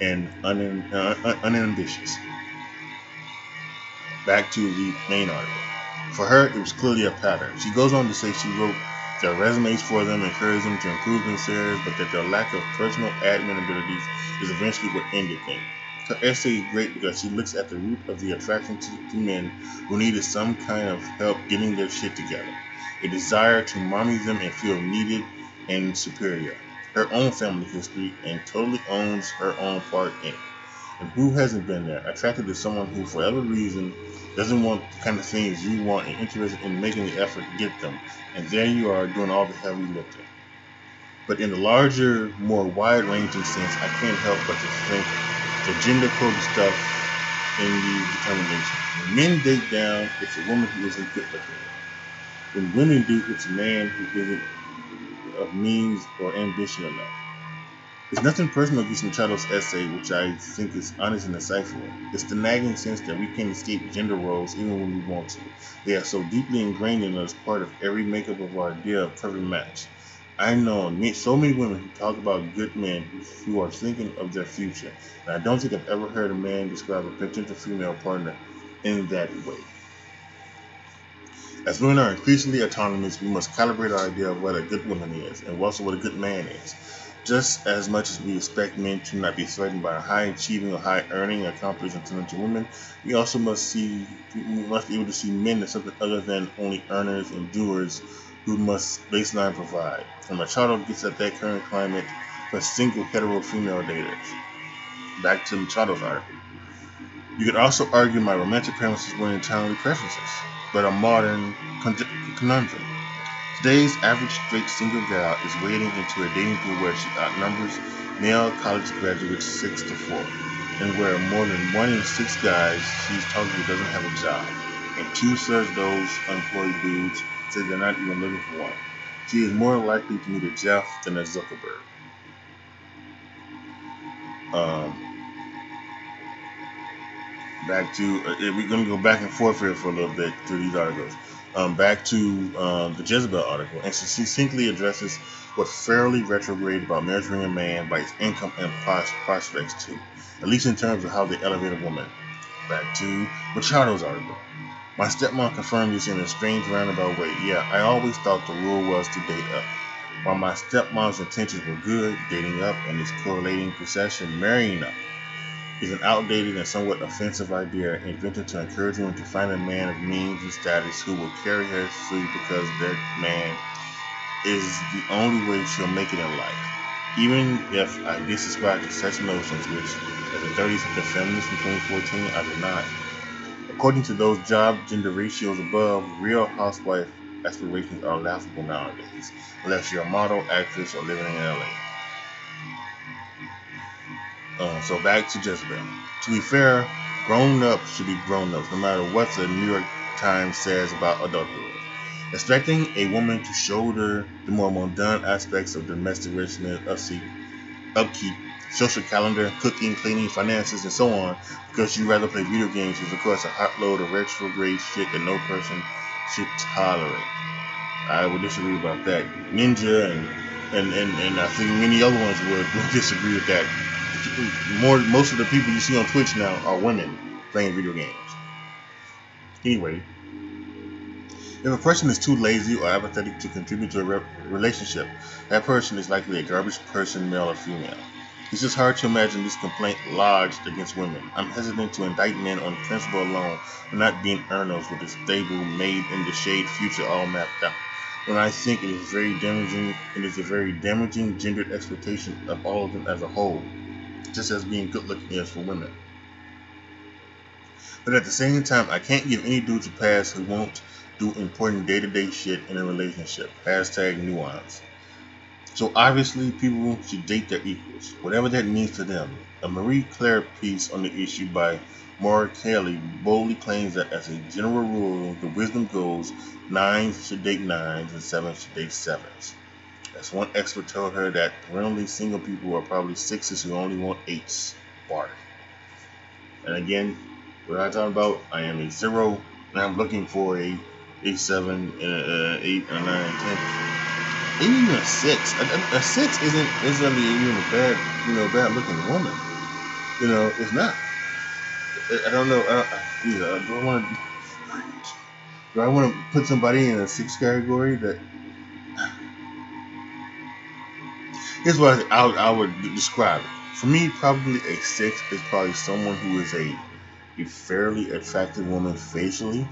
and unim- uh, unambitious back to the main article. For her, it was clearly a pattern. She goes on to say she wrote their resumes for them, encouraged them to improve themselves, but that their lack of personal admin abilities is eventually what ended things. Her essay is great because she looks at the root of the attraction to, to men who needed some kind of help getting their shit together. A desire to mommy them and feel needed and superior. Her own family history and totally owns her own part in it. And who hasn't been there? Attracted to someone who, for whatever reason, doesn't want the kind of things you want and interested in making the effort to get them. And there you are doing all the heavy lifting. But in the larger, more wide ranging sense, I can't help but to think the gender coded stuff in the determination. When men date down, it's a woman who isn't good looking. When women do, it's a man who isn't of means or ambition enough. It's nothing personal against Machado's essay, which I think is honest and insightful. It's the nagging sense that we can't escape gender roles even when we want to. They are so deeply ingrained in us, part of every makeup of our idea of perfect match. I know so many women who talk about good men who are thinking of their future, and I don't think I've ever heard a man describe a potential female partner in that way. As women are increasingly autonomous, we must calibrate our idea of what a good woman is and also what a good man is. Just as much as we expect men to not be threatened by high achieving or high earning, accomplished, talented women, we also must see we must be able to see men as something other than only earners and doers who must baseline provide. And Machado gets at that current climate for single hetero female daters. Back to Machado's article. You could also argue my romantic premises were entirely preferences, but a modern conundrum. Today's average straight single gal is wading into a dating pool where she outnumbers male college graduates six to four, and where more than one in six guys she's talking to doesn't have a job, and two thirds of those unemployed dudes say they're not even looking for one. She is more likely to meet a Jeff than a Zuckerberg. Um, back to uh, we're going to go back and forth here for a little bit through these articles. Um, back to um, the Jezebel article, and she succinctly addresses what's fairly retrograde about measuring a man by his income and prospects too, at least in terms of how they elevate a woman. Back to Machado's article. My stepmom confirmed this in a strange roundabout way. Yeah, I always thought the rule was to date up. While my stepmom's intentions were good, dating up and its correlating procession, marrying up is an outdated and somewhat offensive idea invented to encourage women to find a man of means and status who will carry her through because their man is the only way she'll make it in life. Even if I disascribe to such notions, which as the 30s of the feminists in 2014, I not. According to those job gender ratios above, real housewife aspirations are laughable nowadays, unless you're a model, actress, or living in LA. Uh, so back to Jezebel. To be fair, grown ups should be grown ups, no matter what the New York Times says about adulthood. Expecting a woman to shoulder the more mundane aspects of domestic richness, upkeep, social calendar, cooking, cleaning, finances, and so on, because you rather play video games is, of course, a hot load of retrograde shit that no person should tolerate. I would disagree about that. Ninja and and, and, and I think many other ones would (laughs) disagree with that more most of the people you see on Twitch now are women playing video games. Anyway, if a person is too lazy or apathetic to contribute to a re- relationship, that person is likely a garbage person, male or female. It's just hard to imagine this complaint lodged against women. I'm hesitant to indict men on principle alone for not being earners with a stable, made in the shade future all mapped out. When I think it is very damaging, it is a very damaging gendered expectation of all of them as a whole just as being good looking is for women. But at the same time, I can't give any dudes a pass who won't do important day to day shit in a relationship. Hashtag nuance. So obviously, people should date their equals, whatever that means to them. A Marie Claire piece on the issue by Maura Kelly boldly claims that as a general rule, the wisdom goes nines should date nines and sevens should date sevens. As one expert told her that perennially single people are probably sixes who only want eights. Bark. And again, what I'm talking about, I am a zero and I'm looking for a a seven, uh, uh, eight, a nine, ten, even a six. A, a, six isn't isn't even a bad, you know, bad looking woman. You know, it's not. I, I don't know. I, yeah, do I want to? Do I want to put somebody in a six category that? Here's what I, I would describe it. For me, probably a six is probably someone who is a a fairly attractive woman facially,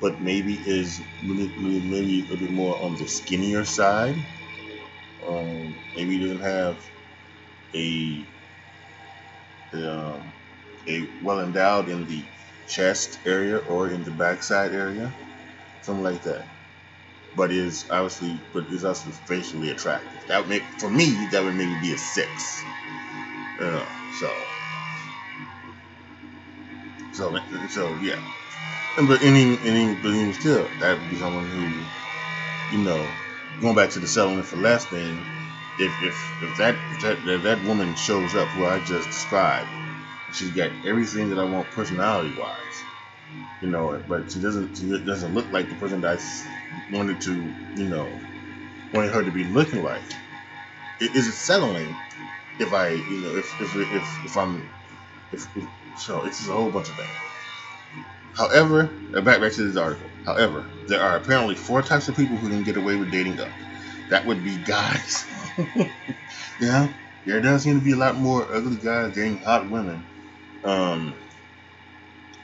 but maybe is maybe a little bit more on the skinnier side. Um, maybe doesn't have a um, a well endowed in the chest area or in the backside area, something like that. But is obviously, but is also facially attractive. That would make for me that would maybe be a six. Uh, so, so, so yeah. But any, any, but even still, that would be someone who, you know, going back to the settling for less thing. If if if that if that if that woman shows up who I just described, she's got everything that I want personality wise, you know, but she doesn't she doesn't look like the person that I wanted to, you know, wanted her to be looking like. Is it settling if I, you know, if if if, if I'm, if, if so, it's just a whole bunch of things. However, uh, back back to this article. However, there are apparently four types of people who can get away with dating up. That would be guys. (laughs) yeah, there does seem to be a lot more ugly guys dating hot women. Um,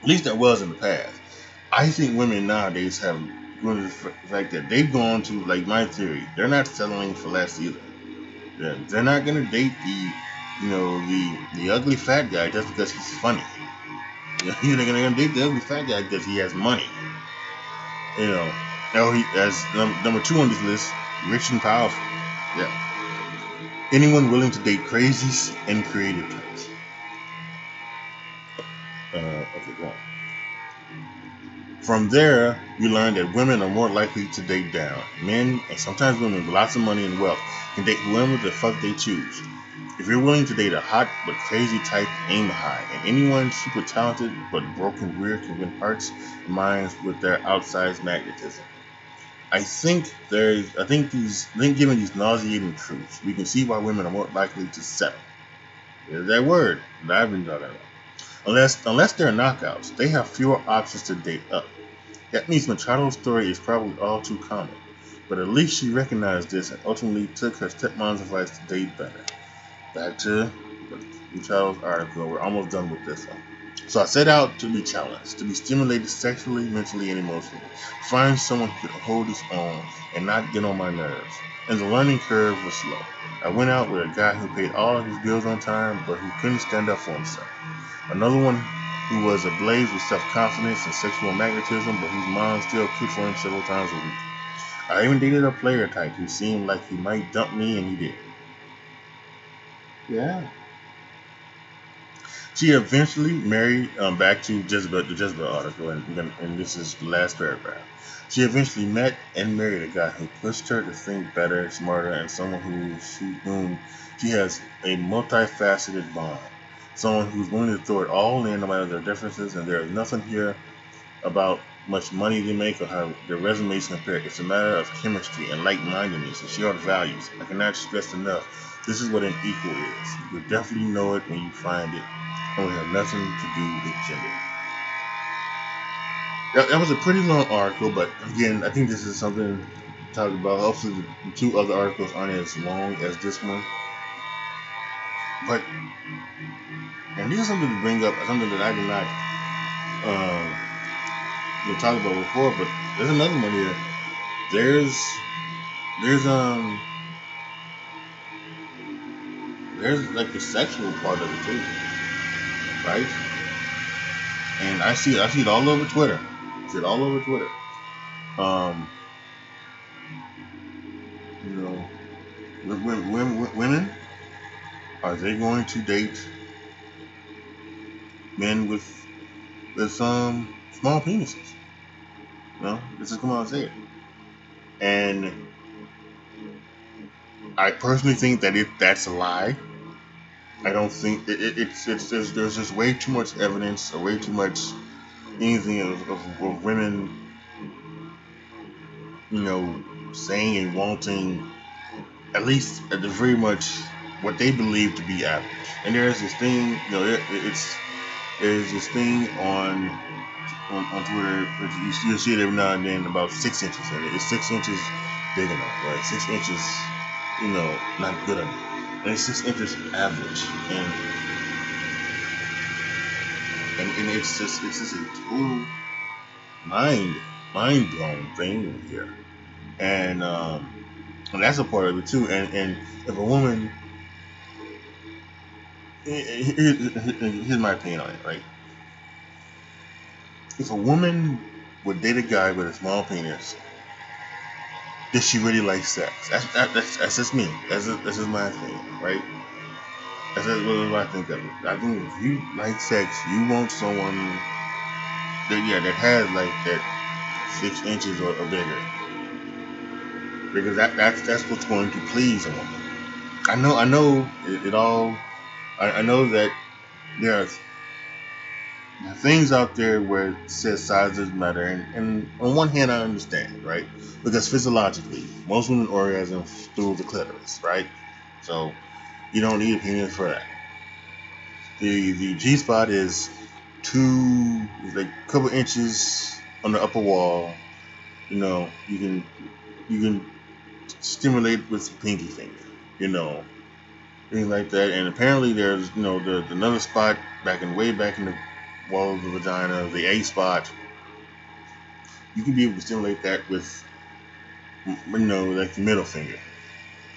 at least there was in the past. I think women nowadays have to the fact that they've gone to like my theory. They're not settling for less either. They're, they're not gonna date the, you know, the the ugly fat guy just because he's funny. You know, they're gonna date the ugly fat guy because he has money. You know, now he as num- number two on this list, rich and powerful. Yeah. Anyone willing to date crazies and creative types. Uh, okay, go on. From there, we learned that women are more likely to date down. Men, and sometimes women with lots of money and wealth, can date whoever the fuck they choose. If you're willing to date a hot but crazy type, aim high. And anyone super talented but broken weird can win hearts and minds with their outsized magnetism. I think there's, I think these, I think given these nauseating truths, we can see why women are more likely to settle. There's that word that I've been talking about. Unless, unless they're knockouts, they have fewer options to date up. That means Machado's story is probably all too common, but at least she recognized this and ultimately took her stepmom's advice to date better. Back to Machado's article. We're almost done with this one. So I set out to be challenged, to be stimulated sexually, mentally, and emotionally. Find someone who could hold his own and not get on my nerves. And the learning curve was slow. I went out with a guy who paid all of his bills on time, but who couldn't stand up for himself. Another one who was ablaze with self-confidence and sexual magnetism, but whose mom still kicked for him several times a week. I even dated a player type who seemed like he might dump me, and he did. Yeah. She eventually married um, back to Jezebel, the Jezebel article, and, and this is the last paragraph. She eventually met and married a guy who pushed her to think better, smarter, and someone who, she whom she has a multifaceted bond. Someone who's willing to throw it all in no matter their differences, and there is nothing here about much money they make or how their resumes compare. It's a matter of chemistry and like-mindedness and shared values. I cannot stress enough. This is what an equal is. You'll definitely know it when you find it only have nothing to do with gender. That, that was a pretty long article, but again, I think this is something to talk about. Hopefully, the two other articles aren't as long as this one. But, and this is something to bring up, something that I did not um, talk about before, but there's another one here. There's, there's, um, there's like the sexual part of it too right? And I see. I see it all over Twitter. I see it all over Twitter. Um, you know, women, women are they going to date men with with um small penises. You know, let's come out and say it. And I personally think that if that's a lie. I don't think it, it, it's it's there's, there's just way too much evidence or way too much anything of, of, of women, you know, saying and wanting at least at the very much what they believe to be average. And there's this thing, you know, it, it's there's this thing on on, on Twitter, you, you see it every now and then about six inches, and it's six inches big enough, right? Six inches, you know, not good enough, and it's six inches average, and and, and it's just it's just a total mind mind blown thing here, and um, and that's a part of it too. And and if a woman, here's my opinion on it, right? If a woman would date a guy with a small penis, does she really like sex? That's that, that's, that's just me. That's that's just my opinion, right? That's what I think of it. I think if you like sex, you want someone that yeah that has like that six inches or, or bigger, because that that's that's what's going to please a woman. I know I know it, it all. I, I know that there are things out there where it says size doesn't matter, and, and on one hand I understand, right? Because physiologically, most women orgasm through the clitoris, right? So you don't need a penis for that. The the G spot is two like a couple inches on the upper wall. You know, you can you can stimulate with the pinky finger, you know, things like that. And apparently there's you know the, another spot back in way back in the wall of the vagina, the A spot. You can be able to stimulate that with you know like the middle finger.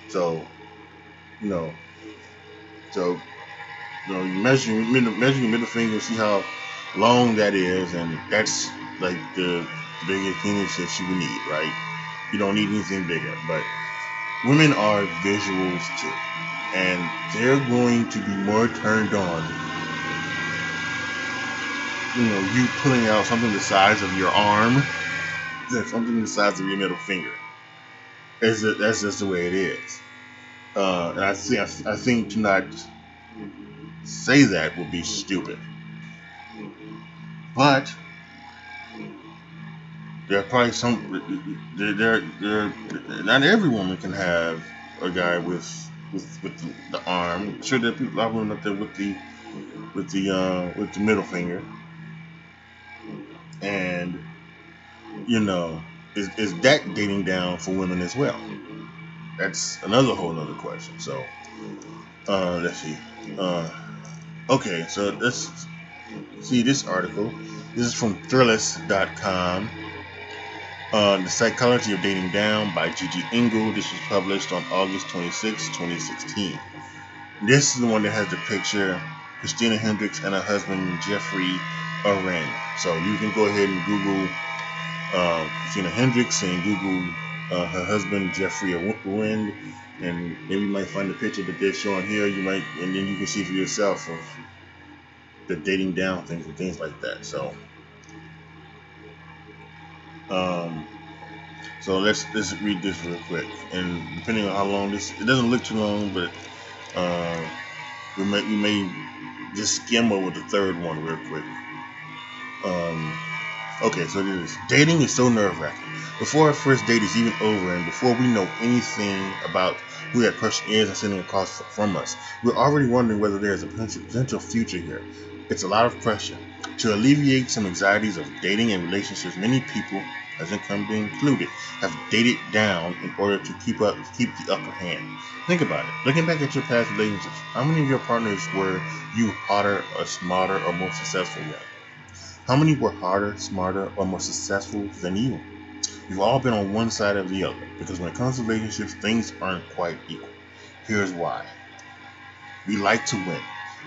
So you know so, you know, you measure, measure your middle finger, see how long that is, and that's like the biggest penis that you need, right? You don't need anything bigger, but women are visuals too, and they're going to be more turned on. You know, you pulling out something the size of your arm than something the size of your middle finger. That's, that's just the way it is. Uh, and I think I, think to not say that would be stupid. But there are probably some. There, there, there, not every woman can have a guy with with with the, the arm. Sure there are people, of women up there with the with the uh, with the middle finger, and you know, is is that dating down for women as well? That's another whole other question. So, uh, let's see. Uh, okay, so let's see this article. This is from Thrillist.com. Uh, the Psychology of Dating Down by Gigi Engle. This was published on August 26, 2016. This is the one that has the picture Christina Hendricks and her husband Jeffrey Arend. So you can go ahead and Google uh, Christina Hendricks and Google uh, her husband Jeffrey Arend, and maybe you might find the picture that they're showing here. You might, and then you can see for yourself of the dating down things and things like that. So, um, so let's let's read this real quick, and depending on how long this, it doesn't look too long, but uh, we may we may just skim over the third one real quick. Um, okay, so this is dating is so nerve wracking. Before our first date is even over and before we know anything about who that person is and sitting across from us, we're already wondering whether there is a potential future here. It's a lot of pressure. To alleviate some anxieties of dating and relationships, many people, as income being included, have dated down in order to keep up keep the upper hand. Think about it. Looking back at your past relationships, how many of your partners were you hotter or smarter or more successful with? How many were harder, smarter, or more successful than you? You've all been on one side or the other because when it comes to relationships, things aren't quite equal. Here's why. We like to win.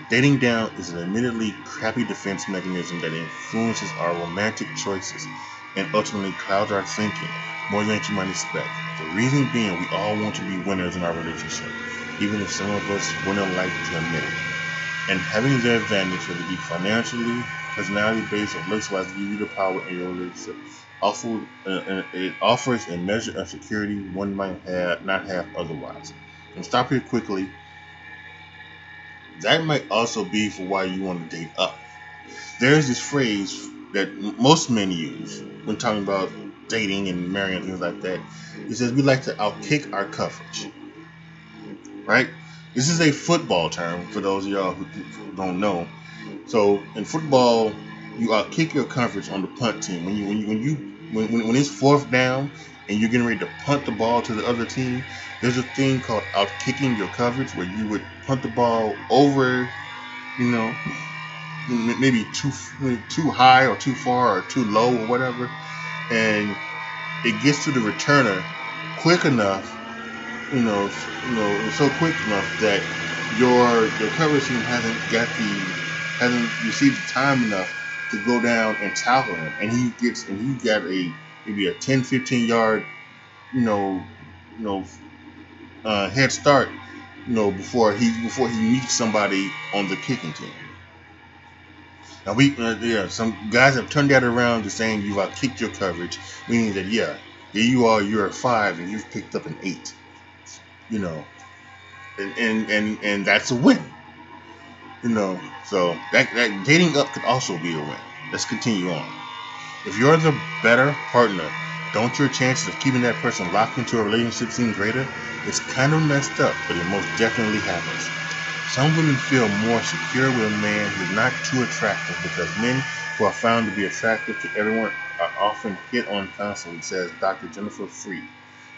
Dating down is an admittedly crappy defense mechanism that influences our romantic choices and ultimately clouds our thinking more than you might expect. The reason being we all want to be winners in our relationship, even if some of us wouldn't like to admit it. And having the advantage, whether it be financially, personality based or looks wise give you the power in your relationship. Also, uh, uh, it offers a measure of security one might have not have otherwise. And stop here quickly. That might also be for why you want to date up. There's this phrase that most men use when talking about dating and marrying and things like that. It says we like to outkick our coverage. Right? This is a football term for those of y'all who don't know. So in football, you outkick your coverage on the punt team. When you when you when you when, when, when it's fourth down and you're getting ready to punt the ball to the other team, there's a thing called outkicking your coverage where you would punt the ball over, you know, maybe too too high or too far or too low or whatever, and it gets to the returner quick enough, you know, you know, so quick enough that your your coverage team hasn't got the hasn't received time enough to go down and tackle him, and he gets and he got a maybe a 10, 15 yard, you know, you know, uh, head start, you know, before he before he meets somebody on the kicking team. Now we, uh, yeah, some guys have turned that around to saying you've outkicked your coverage, meaning that yeah, here you are, you're a five and you've picked up an eight, you know, and and and, and that's a win, you know. So that that dating up could also be a win. Let's continue on. If you're the better partner, don't your chances of keeping that person locked into a relationship seem greater? It's kind of messed up, but it most definitely happens. Some women feel more secure with a man who's not too attractive because men who are found to be attractive to everyone are often hit on constantly, says Dr. Jennifer Freed,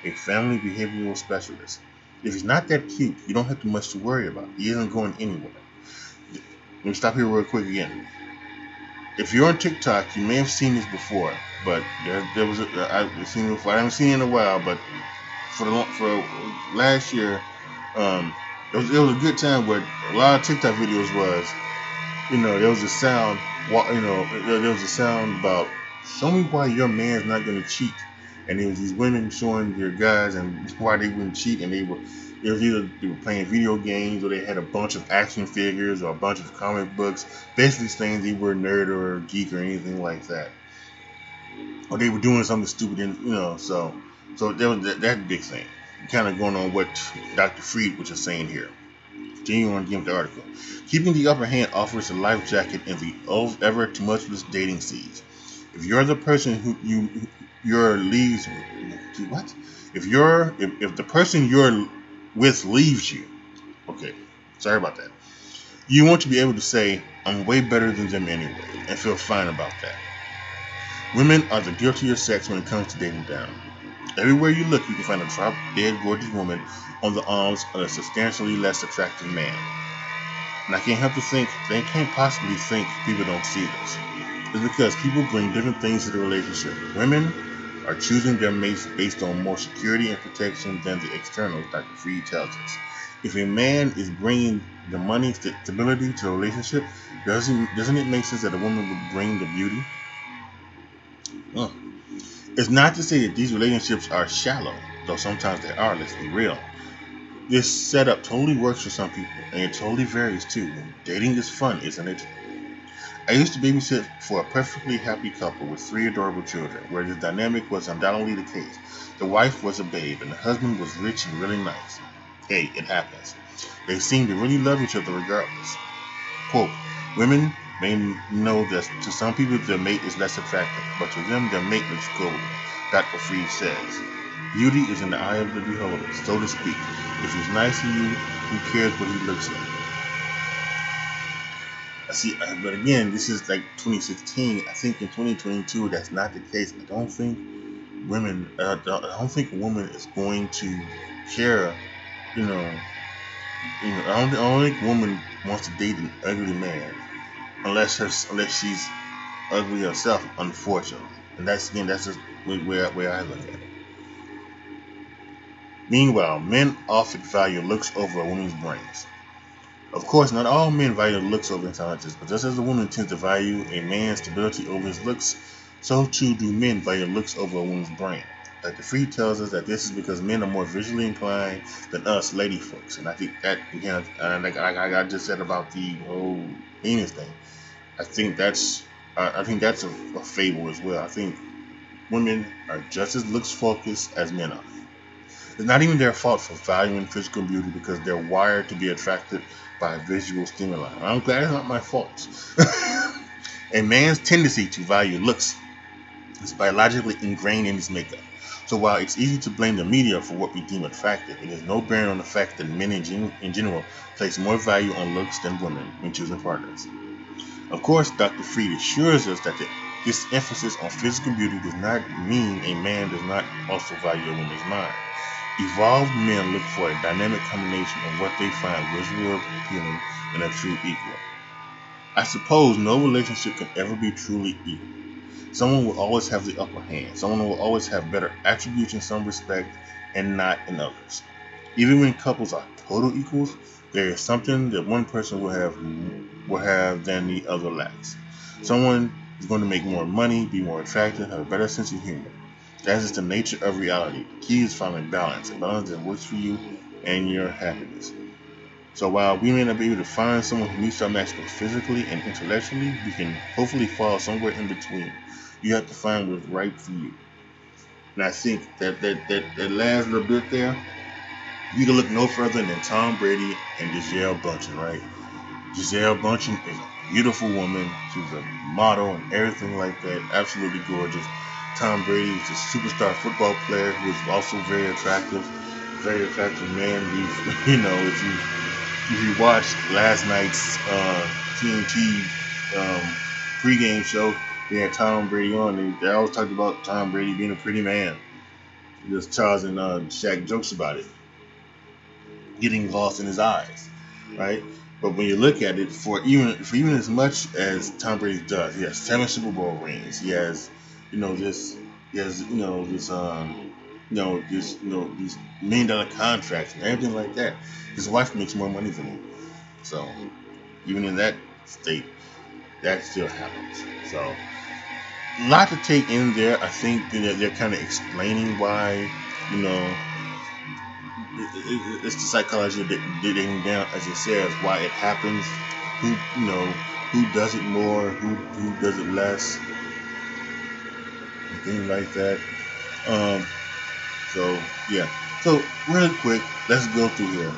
a family behavioral specialist. If he's not that cute, you don't have too much to worry about. He isn't going anywhere. Let me stop here real quick again. If you're on TikTok, you may have seen this before, but there, there was a, I've seen it before. I haven't seen it in a while, but for the for last year, um, it was, it was a good time, but a lot of TikTok videos was, you know, there was a sound, you know, there was a sound about, show me why your man's not to cheat. And there was these women showing their guys and why they wouldn't cheat, and they were, it was either they were playing video games or they had a bunch of action figures or a bunch of comic books, basically saying they were a nerd or a geek or anything like that. Or they were doing something stupid, and you know, so so there was that, that big thing kind of going on what Dr. Freed was just saying here. Continuing on with the article. Keeping the upper hand offers a life jacket in the ever tumultuous dating seas. If you're the person who you your leaves what? If you're if, if the person you're with leaves you, okay, sorry about that. You want to be able to say, I'm way better than them anyway, and feel fine about that. Women are the guiltier sex when it comes to dating down. Everywhere you look, you can find a drop dead gorgeous woman on the arms of a substantially less attractive man. And I can't help to think, they can't possibly think people don't see this. It's because people bring different things to the relationship. Women are choosing their mates based on more security and protection than the externals, Dr. Freed tells us. If a man is bringing the money, stability to the relationship, doesn't doesn't it make sense that a woman would bring the beauty? Uh, it's not to say that these relationships are shallow, though sometimes they are, let's be real. This setup totally works for some people, and it totally varies too. Dating is fun, isn't it? I used to babysit for a perfectly happy couple with three adorable children, where the dynamic was undoubtedly the case. The wife was a babe, and the husband was rich and really nice. Hey, it happens. They seemed to really love each other regardless. Quote, women may know that to some people their mate is less attractive, but to them their mate looks golden. Dr. Freed says. Beauty is in the eye of the beholder, so to speak. If he's nice to you, who cares what he looks like? I see, uh, but again, this is like 2016. I think in 2022, that's not the case. I don't think women, uh, I don't think a woman is going to care, you know, you know, I don't, I don't think a woman wants to date an ugly man unless her unless she's ugly herself, unfortunately. And that's again that's just where where I look at it. Meanwhile, men often value looks over a woman's brains. Of course, not all men value looks over intelligence, but just as a woman tends to value a man's stability over his looks, so too do men value looks over a woman's brain. Dr. Freed tells us that this is because men are more visually inclined than us lady folks. And I think that, again, uh, like I, I just said about the whole penis thing, I think that's I, I think that's a, a fable as well. I think women are just as looks focused as men are. It's not even their fault for valuing physical beauty because they're wired to be attracted by visual stimuli. I'm glad it's not my fault. (laughs) a man's tendency to value looks is biologically ingrained in his makeup. So while it's easy to blame the media for what we deem attractive, it has no bearing on the fact that men in, gen- in general place more value on looks than women when choosing partners. Of course, Dr. Freed assures us that the, this emphasis on physical beauty does not mean a man does not also value a woman's mind. Evolved men look for a dynamic combination of what they find visually appealing and a true equal. I suppose no relationship can ever be truly equal. Someone will always have the upper hand. Someone will always have better attributes in some respect and not in others. Even when couples are total equals, there is something that one person will have will have than the other lacks. Someone is going to make more money, be more attractive, have a better sense of humor. That is the nature of reality. The key is finding balance, a balance that works for you and your happiness. So while we may not be able to find someone who meets our match both physically and intellectually, we can hopefully fall somewhere in between. You have to find what's right for you. And I think that that, that, that last little bit there, you can look no further than Tom Brady and Gisele Bündchen, right? Gisele Bündchen is a beautiful woman. She's a model and everything like that. Absolutely gorgeous. Tom Brady is a superstar football player who is also very attractive, very attractive man. (laughs) You know, if you if you watched last night's uh, TNT um, pregame show, they had Tom Brady on, and they always talked about Tom Brady being a pretty man. Just Charles and uh, Shaq jokes about it, getting lost in his eyes, right? But when you look at it, for even for even as much as Tom Brady does, he has seven Super Bowl rings. He has you know, just has, you know, this um, you know, just you know, these million dollar contracts and everything like that. His wife makes more money than him. So even in that state, that still happens. So a lot to take in there. I think that they're kind of explaining why, you know, it's the psychology of digging down, as it says, why it happens, who, you know, who does it more, who, who does it less, things like that. Um, so yeah. So really quick, let's go through here.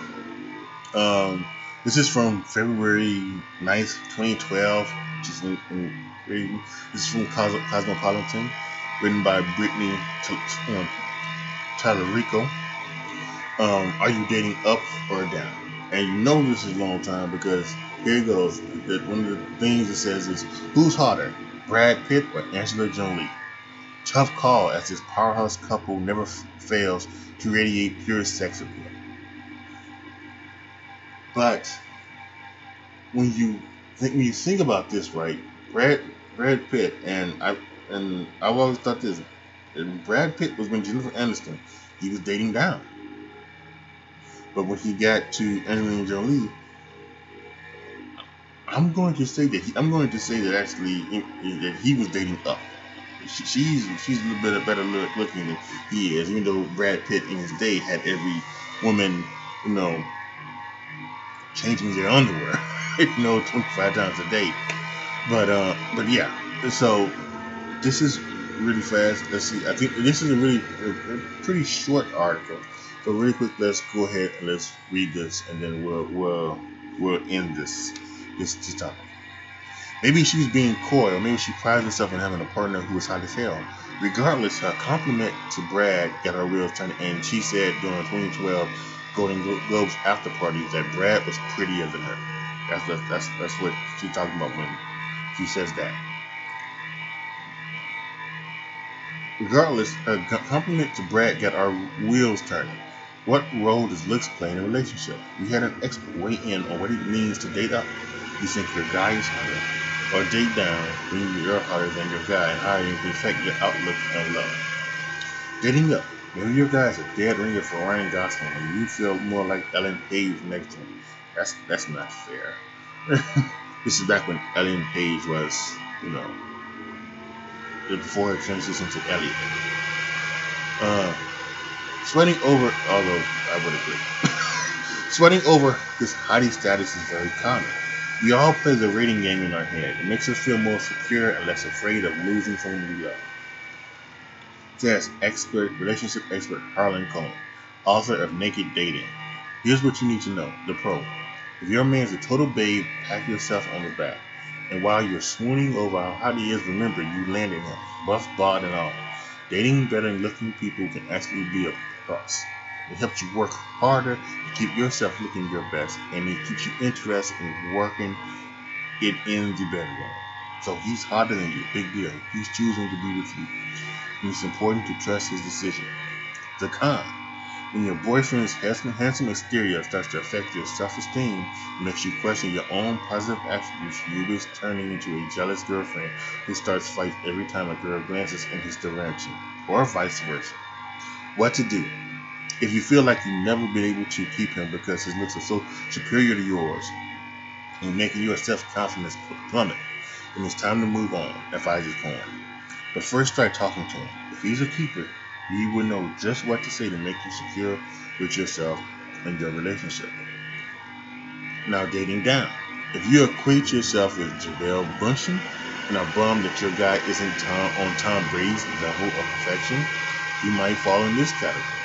Um, this is from February 9th, 2012. Which is in, in, this is from Cosmopolitan, written by Brittany um, Tallarico. Um, are you dating up or down? And you know this is a long time because here it goes. That one of the things it says is who's hotter, Brad Pitt or Angela Jolie? Tough call as this powerhouse couple never f- fails to radiate pure sex appeal. But when you think when you think about this, right, Brad Brad Pitt and I and I've always thought this. Brad Pitt was when Jennifer Aniston, he was dating down. But when he got to Angelina Jolie, I'm going to say that he, I'm going to say that actually that he was dating up she, she's she's a little bit better look, looking than he is. Even though Brad Pitt in his day had every woman, you know, changing their underwear, (laughs) you know, 25 times a day. But uh, but yeah. So this is really fast. Let's see. I think this is a really a, a pretty short article. So really quick, let's go ahead and let's read this, and then we'll we'll we'll end this this, this topic. Maybe she was being coy, or maybe she prides herself on having a partner who is hot as hell. Regardless, her compliment to Brad got her wheels turning, and she said during 2012 Golden Globes after party that Brad was prettier than her. That's that's that's, that's what she's talking about when she says that. Regardless, her compliment to Brad got our wheels turning. What role does looks play in a relationship? We had an expert weigh in on what it means to date up. You think your guy is hotter? Or date down when you're harder than your guy and how you can affect your outlook on love. Dating up. Maybe your guy's a dead ringer for Ryan Gosling and you feel more like Ellen Page next to him. That's that's not fair. (laughs) this is back when Ellen Page was, you know, before her transition to Elliot. Uh, sweating over, although I would agree, (laughs) sweating over his hottie status is very common. We all play the rating game in our head. It makes us feel more secure and less afraid of losing someone we love. Says expert, relationship expert Harlan Cohen, author of Naked Dating. Here's what you need to know. The pro. If your man's a total babe, pat yourself on the back. And while you're swooning over how hot he is, remember you landed him, buff, bod, and all. Dating better looking people can actually be a plus. It helps you work harder to keep yourself looking your best, and it keeps you interested in working it in the bedroom. So he's hotter than you, big deal. He's choosing to be with you. And it's important to trust his decision. The con. When your boyfriend's handsome handsome exterior starts to affect your self-esteem, it makes you question your own positive attributes, you risk turning into a jealous girlfriend who starts fights every time a girl glances in his direction, or vice versa. What to do? If you feel like you've never been able to keep him because his looks are so superior to yours and making your self-confidence plummet, then it's time to move on, if I advises Cohen. But first try talking to him. If he's a keeper, you will know just what to say to make you secure with yourself and your relationship. Now, dating down. If you equate yourself with Gisele Bündchen and are bummed that your guy isn't Tom, on Tom Brady's level of perfection, you might fall in this category.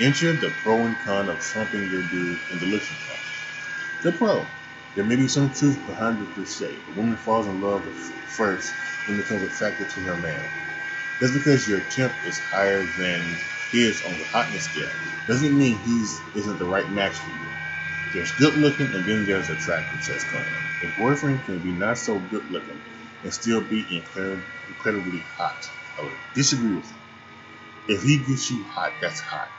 Enter the pro and con of trumping your dude in the looking contest. The pro. There may be some truth behind they say. The woman falls in love first and becomes attracted to her man. Just because your temp is higher than his on the hotness scale doesn't mean he's isn't the right match for you. There's good looking and then there's attractive, says Cohen. A boyfriend can be not so good looking and still be incredibly hot. I would disagree with you. If he gets you hot, that's hot.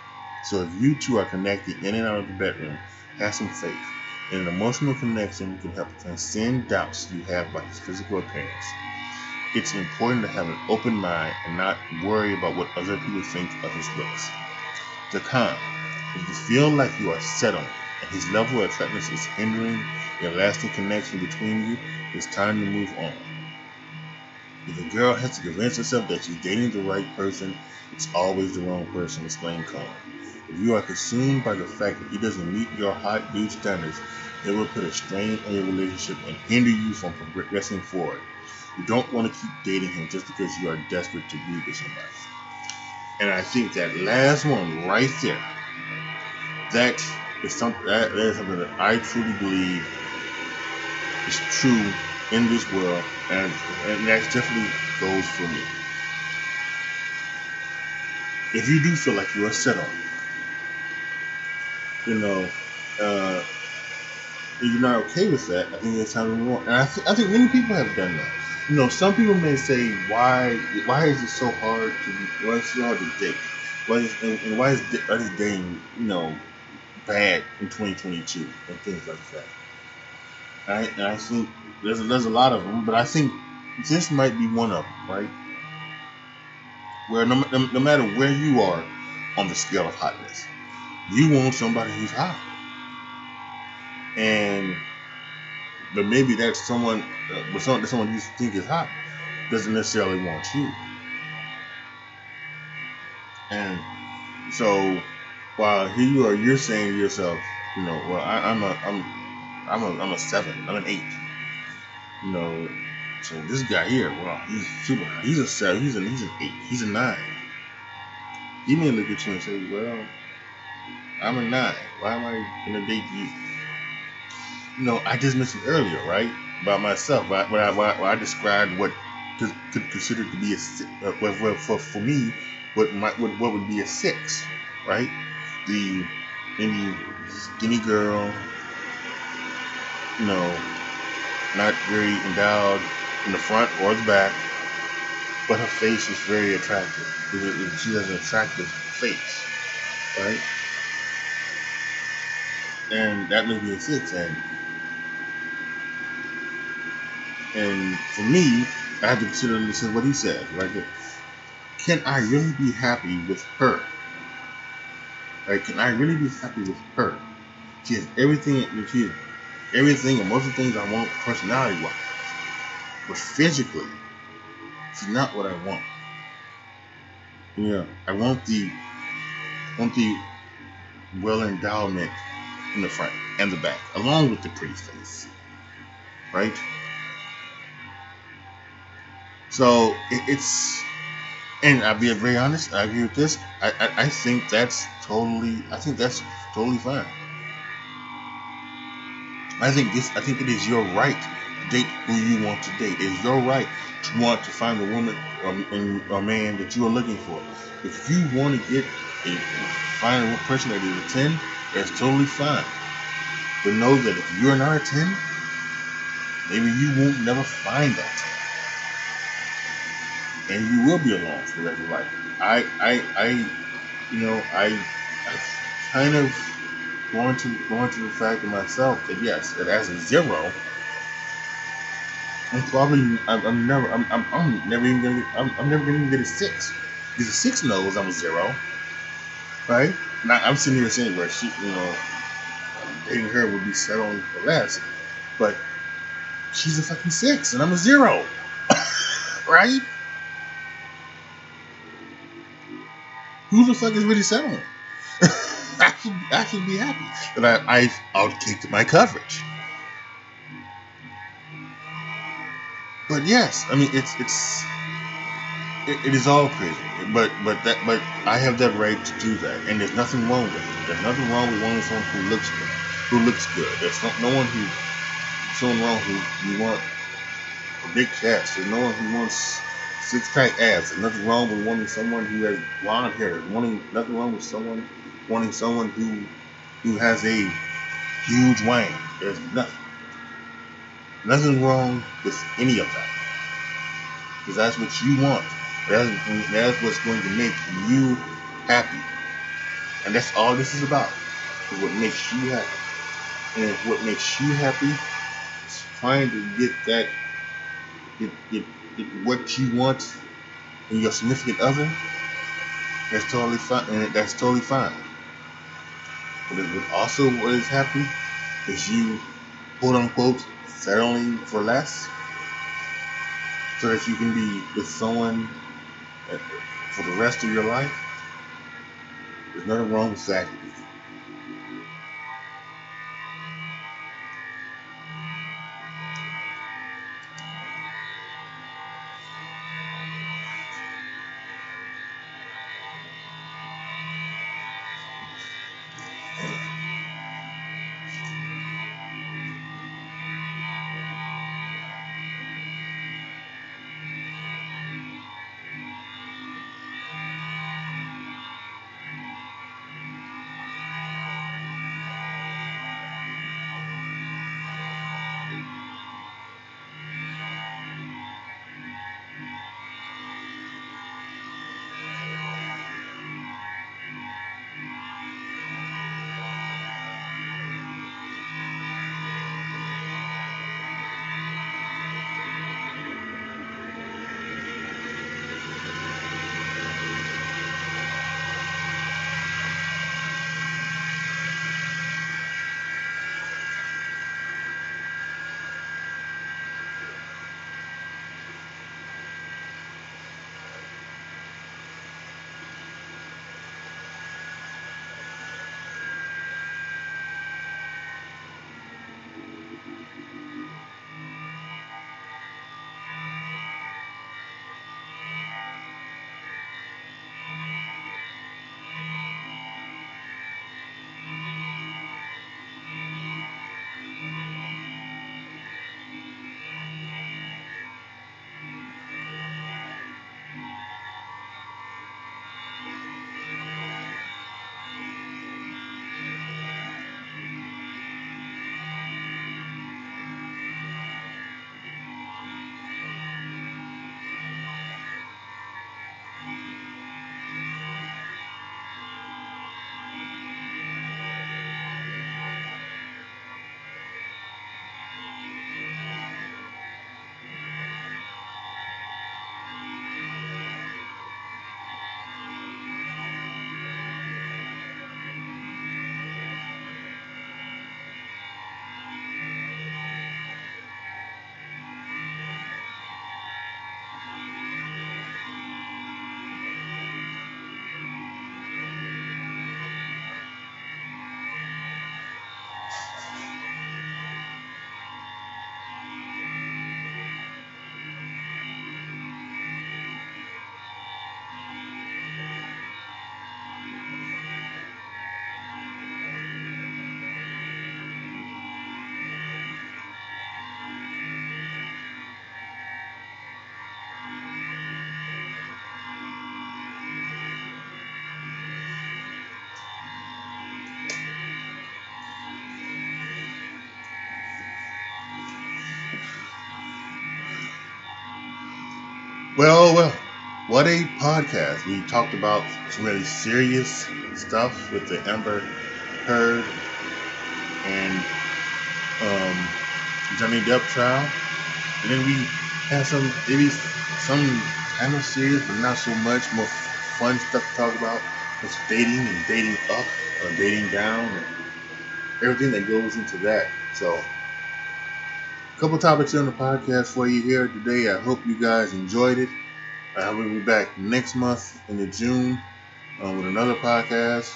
So if you two are connected in and out of the bedroom, have some faith. An emotional connection can help transcend doubts you have about his physical appearance. It's important to have an open mind and not worry about what other people think of his looks. The con. If you feel like you are settled and his level of attractiveness is hindering a lasting connection between you, it's time to move on. If a girl has to convince herself that she's dating the right person, it's always the wrong person, explained Cohen. If you are consumed by the fact that he doesn't meet your hot dude standards, it will put a strain on your relationship and hinder you from progressing forward. You don't want to keep dating him just because you are desperate to be with somebody. And I think that last one right there, that is something that is something that I truly believe is true in this world, and and that definitely goes for me. If you do feel like you are settled, you know, uh, you're not okay with that, I think it's time to move on. And I, th- I think many people have done that. You know, some people may say, why why is it so hard to be, why is it so hard to date? Why is, and, and why is, why is dating, you know, bad in 2022 and things like that? I, and I think there's a, there's a lot of them, but I think this might be one of them, right? Where no, no, no matter where you are on the scale of hotness, you want somebody who's hot. And but maybe that's someone, uh, but someone, someone you think is hot doesn't necessarily want you. And so, while here you are, you're saying to yourself, you know, well, I, I'm a, I'm, I'm a, I'm a seven, I'm an eight. You know, so this guy here, well, he's super. He's a seven. He's a, he's an eight. He's a nine. He may look at you and say, well, I'm a nine. Why am I gonna date you? you know, I just mentioned earlier, right, about myself, when I, when I, I described what could, could consider to be a uh, well, for for me, what might what, what would be a six, right? The any skinny girl, you know, not very endowed in the front or the back, but her face is very attractive. She has an attractive face, right? And that may be a six, and and for me, I have to consider this is what he said right. Can I really be happy with her? Like, can I really be happy with her? She has everything. She has everything and most of the things I want personality wise, but physically, it's not what I want. Yeah, I want the want the well endowment in the front and the back, along with the pretty face. right? So it, it's, and I'll be very honest. I agree with this. I, I, I think that's totally. I think that's totally fine. I think this. I think it is your right to date who you want to date. It is your right to want to find a woman um, or, a man that you are looking for. If you want to get a find a person that is a ten, that's totally fine. But know that if you're not a ten, maybe you won't never find that and you will be alone for the rest of your life. I, I, I, you know, I, I kind of going to going to the fact of myself that yes, that as a zero, I'm probably I'm, I'm never I'm, I'm, I'm never even gonna get, I'm, I'm never gonna get a six because a six knows I'm a zero, right? Now I'm sitting here saying where she, you know, dating her would be settling for less, but she's a fucking six and I'm a zero, (coughs) right? Who the fuck is really settling? (laughs) I should be happy that I I've outkicked my coverage. But yes, I mean it's it's it, it is all crazy. But but that but I have that right to do that, and there's nothing wrong with it. There's nothing wrong with wanting someone who looks good, who looks good. There's no, no one who someone wrong who you want a big chest. There's no one who wants six pack abs. There's nothing wrong with wanting someone who has blonde hair. Wanting nothing wrong with someone wanting someone who who has a huge wang. There's nothing nothing wrong with any of that. Because that's what you want. That's, that's what's going to make you happy. And that's all this is about. Is what makes you happy. And what makes you happy is trying to get that get, get what you want in your significant other, that's totally fine. And that's totally fine. But also what is happening is you, quote unquote, settling for less, so that you can be with someone eh, for the rest of your life. There's nothing wrong with that. Well, well, what a podcast. We talked about some really serious stuff with the Amber Heard and um, Johnny Depp trial. And then we had some, maybe some kind of serious, but not so much, more fun stuff to talk about. It's dating and dating up or dating down and everything that goes into that. So, couple topics on the podcast for you here today. I hope you guys enjoyed it. I will be back next month in the June uh, with another podcast.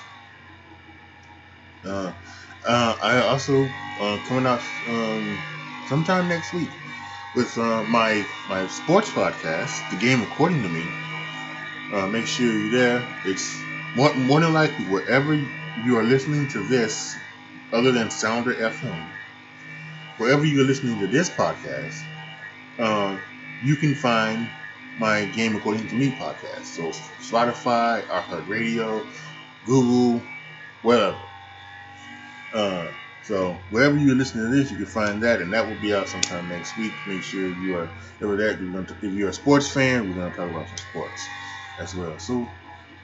Uh, uh, I also uh, coming out um, sometime next week with uh, my my sports podcast, The Game According to Me. Make sure you're there. It's more, more than likely wherever you are listening to this, other than Sounder FM, wherever you're listening to this podcast, uh, you can find my Game According to Me podcast. So Spotify, iHeartRadio, Google, whatever. Uh, so wherever you're listening to this, you can find that, and that will be out sometime next week. Make sure you are over that. If you're a sports fan, we're going to talk about some sports as well. So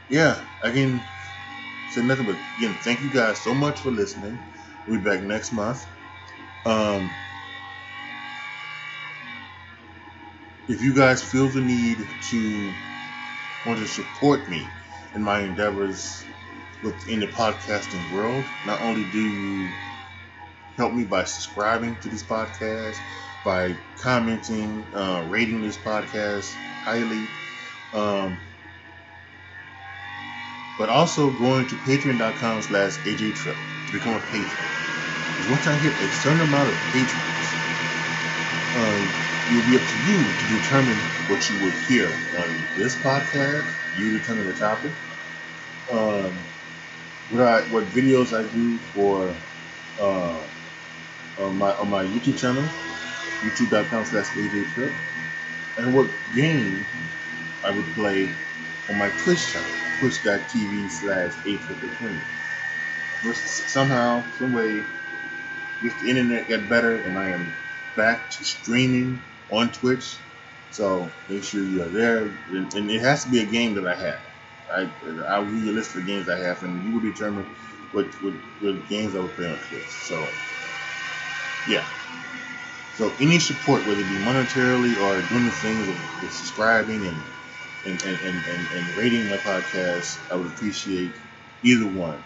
yeah, I can say nothing but again, thank you guys so much for listening. We'll be back next month. Um, if you guys feel the need to want to support me in my endeavors within the podcasting world, not only do you help me by subscribing to this podcast, by commenting, uh, rating this podcast highly, um, but also going to patreon.com slash ajtrip to become a patron. Once I hit a certain amount of patrons, uh, it'll be up to you to determine what you would hear on this podcast. You determine the topic. Um, what I, what videos I do for uh, on my on my YouTube channel, youtube.com slash ajtrip, and what game I would play on my Twitch channel, twitch.tv slash a Somehow, some way, if the internet got better and I am back to streaming on Twitch. So make sure you are there, and, and it has to be a game that I have. I, I'll give you a list of games I have, and you will determine what, what, what games I will play on Twitch. So, yeah. So any support, whether it be monetarily or doing the things of subscribing and and, and, and, and, and rating my podcast, I would appreciate either one.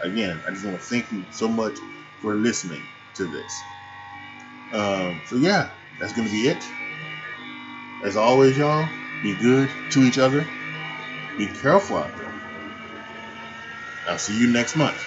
Again, I just want to thank you so much for listening to this. Um, so yeah, that's to be it. As always, y'all, be good to each other. Be careful out there. I'll see you next month.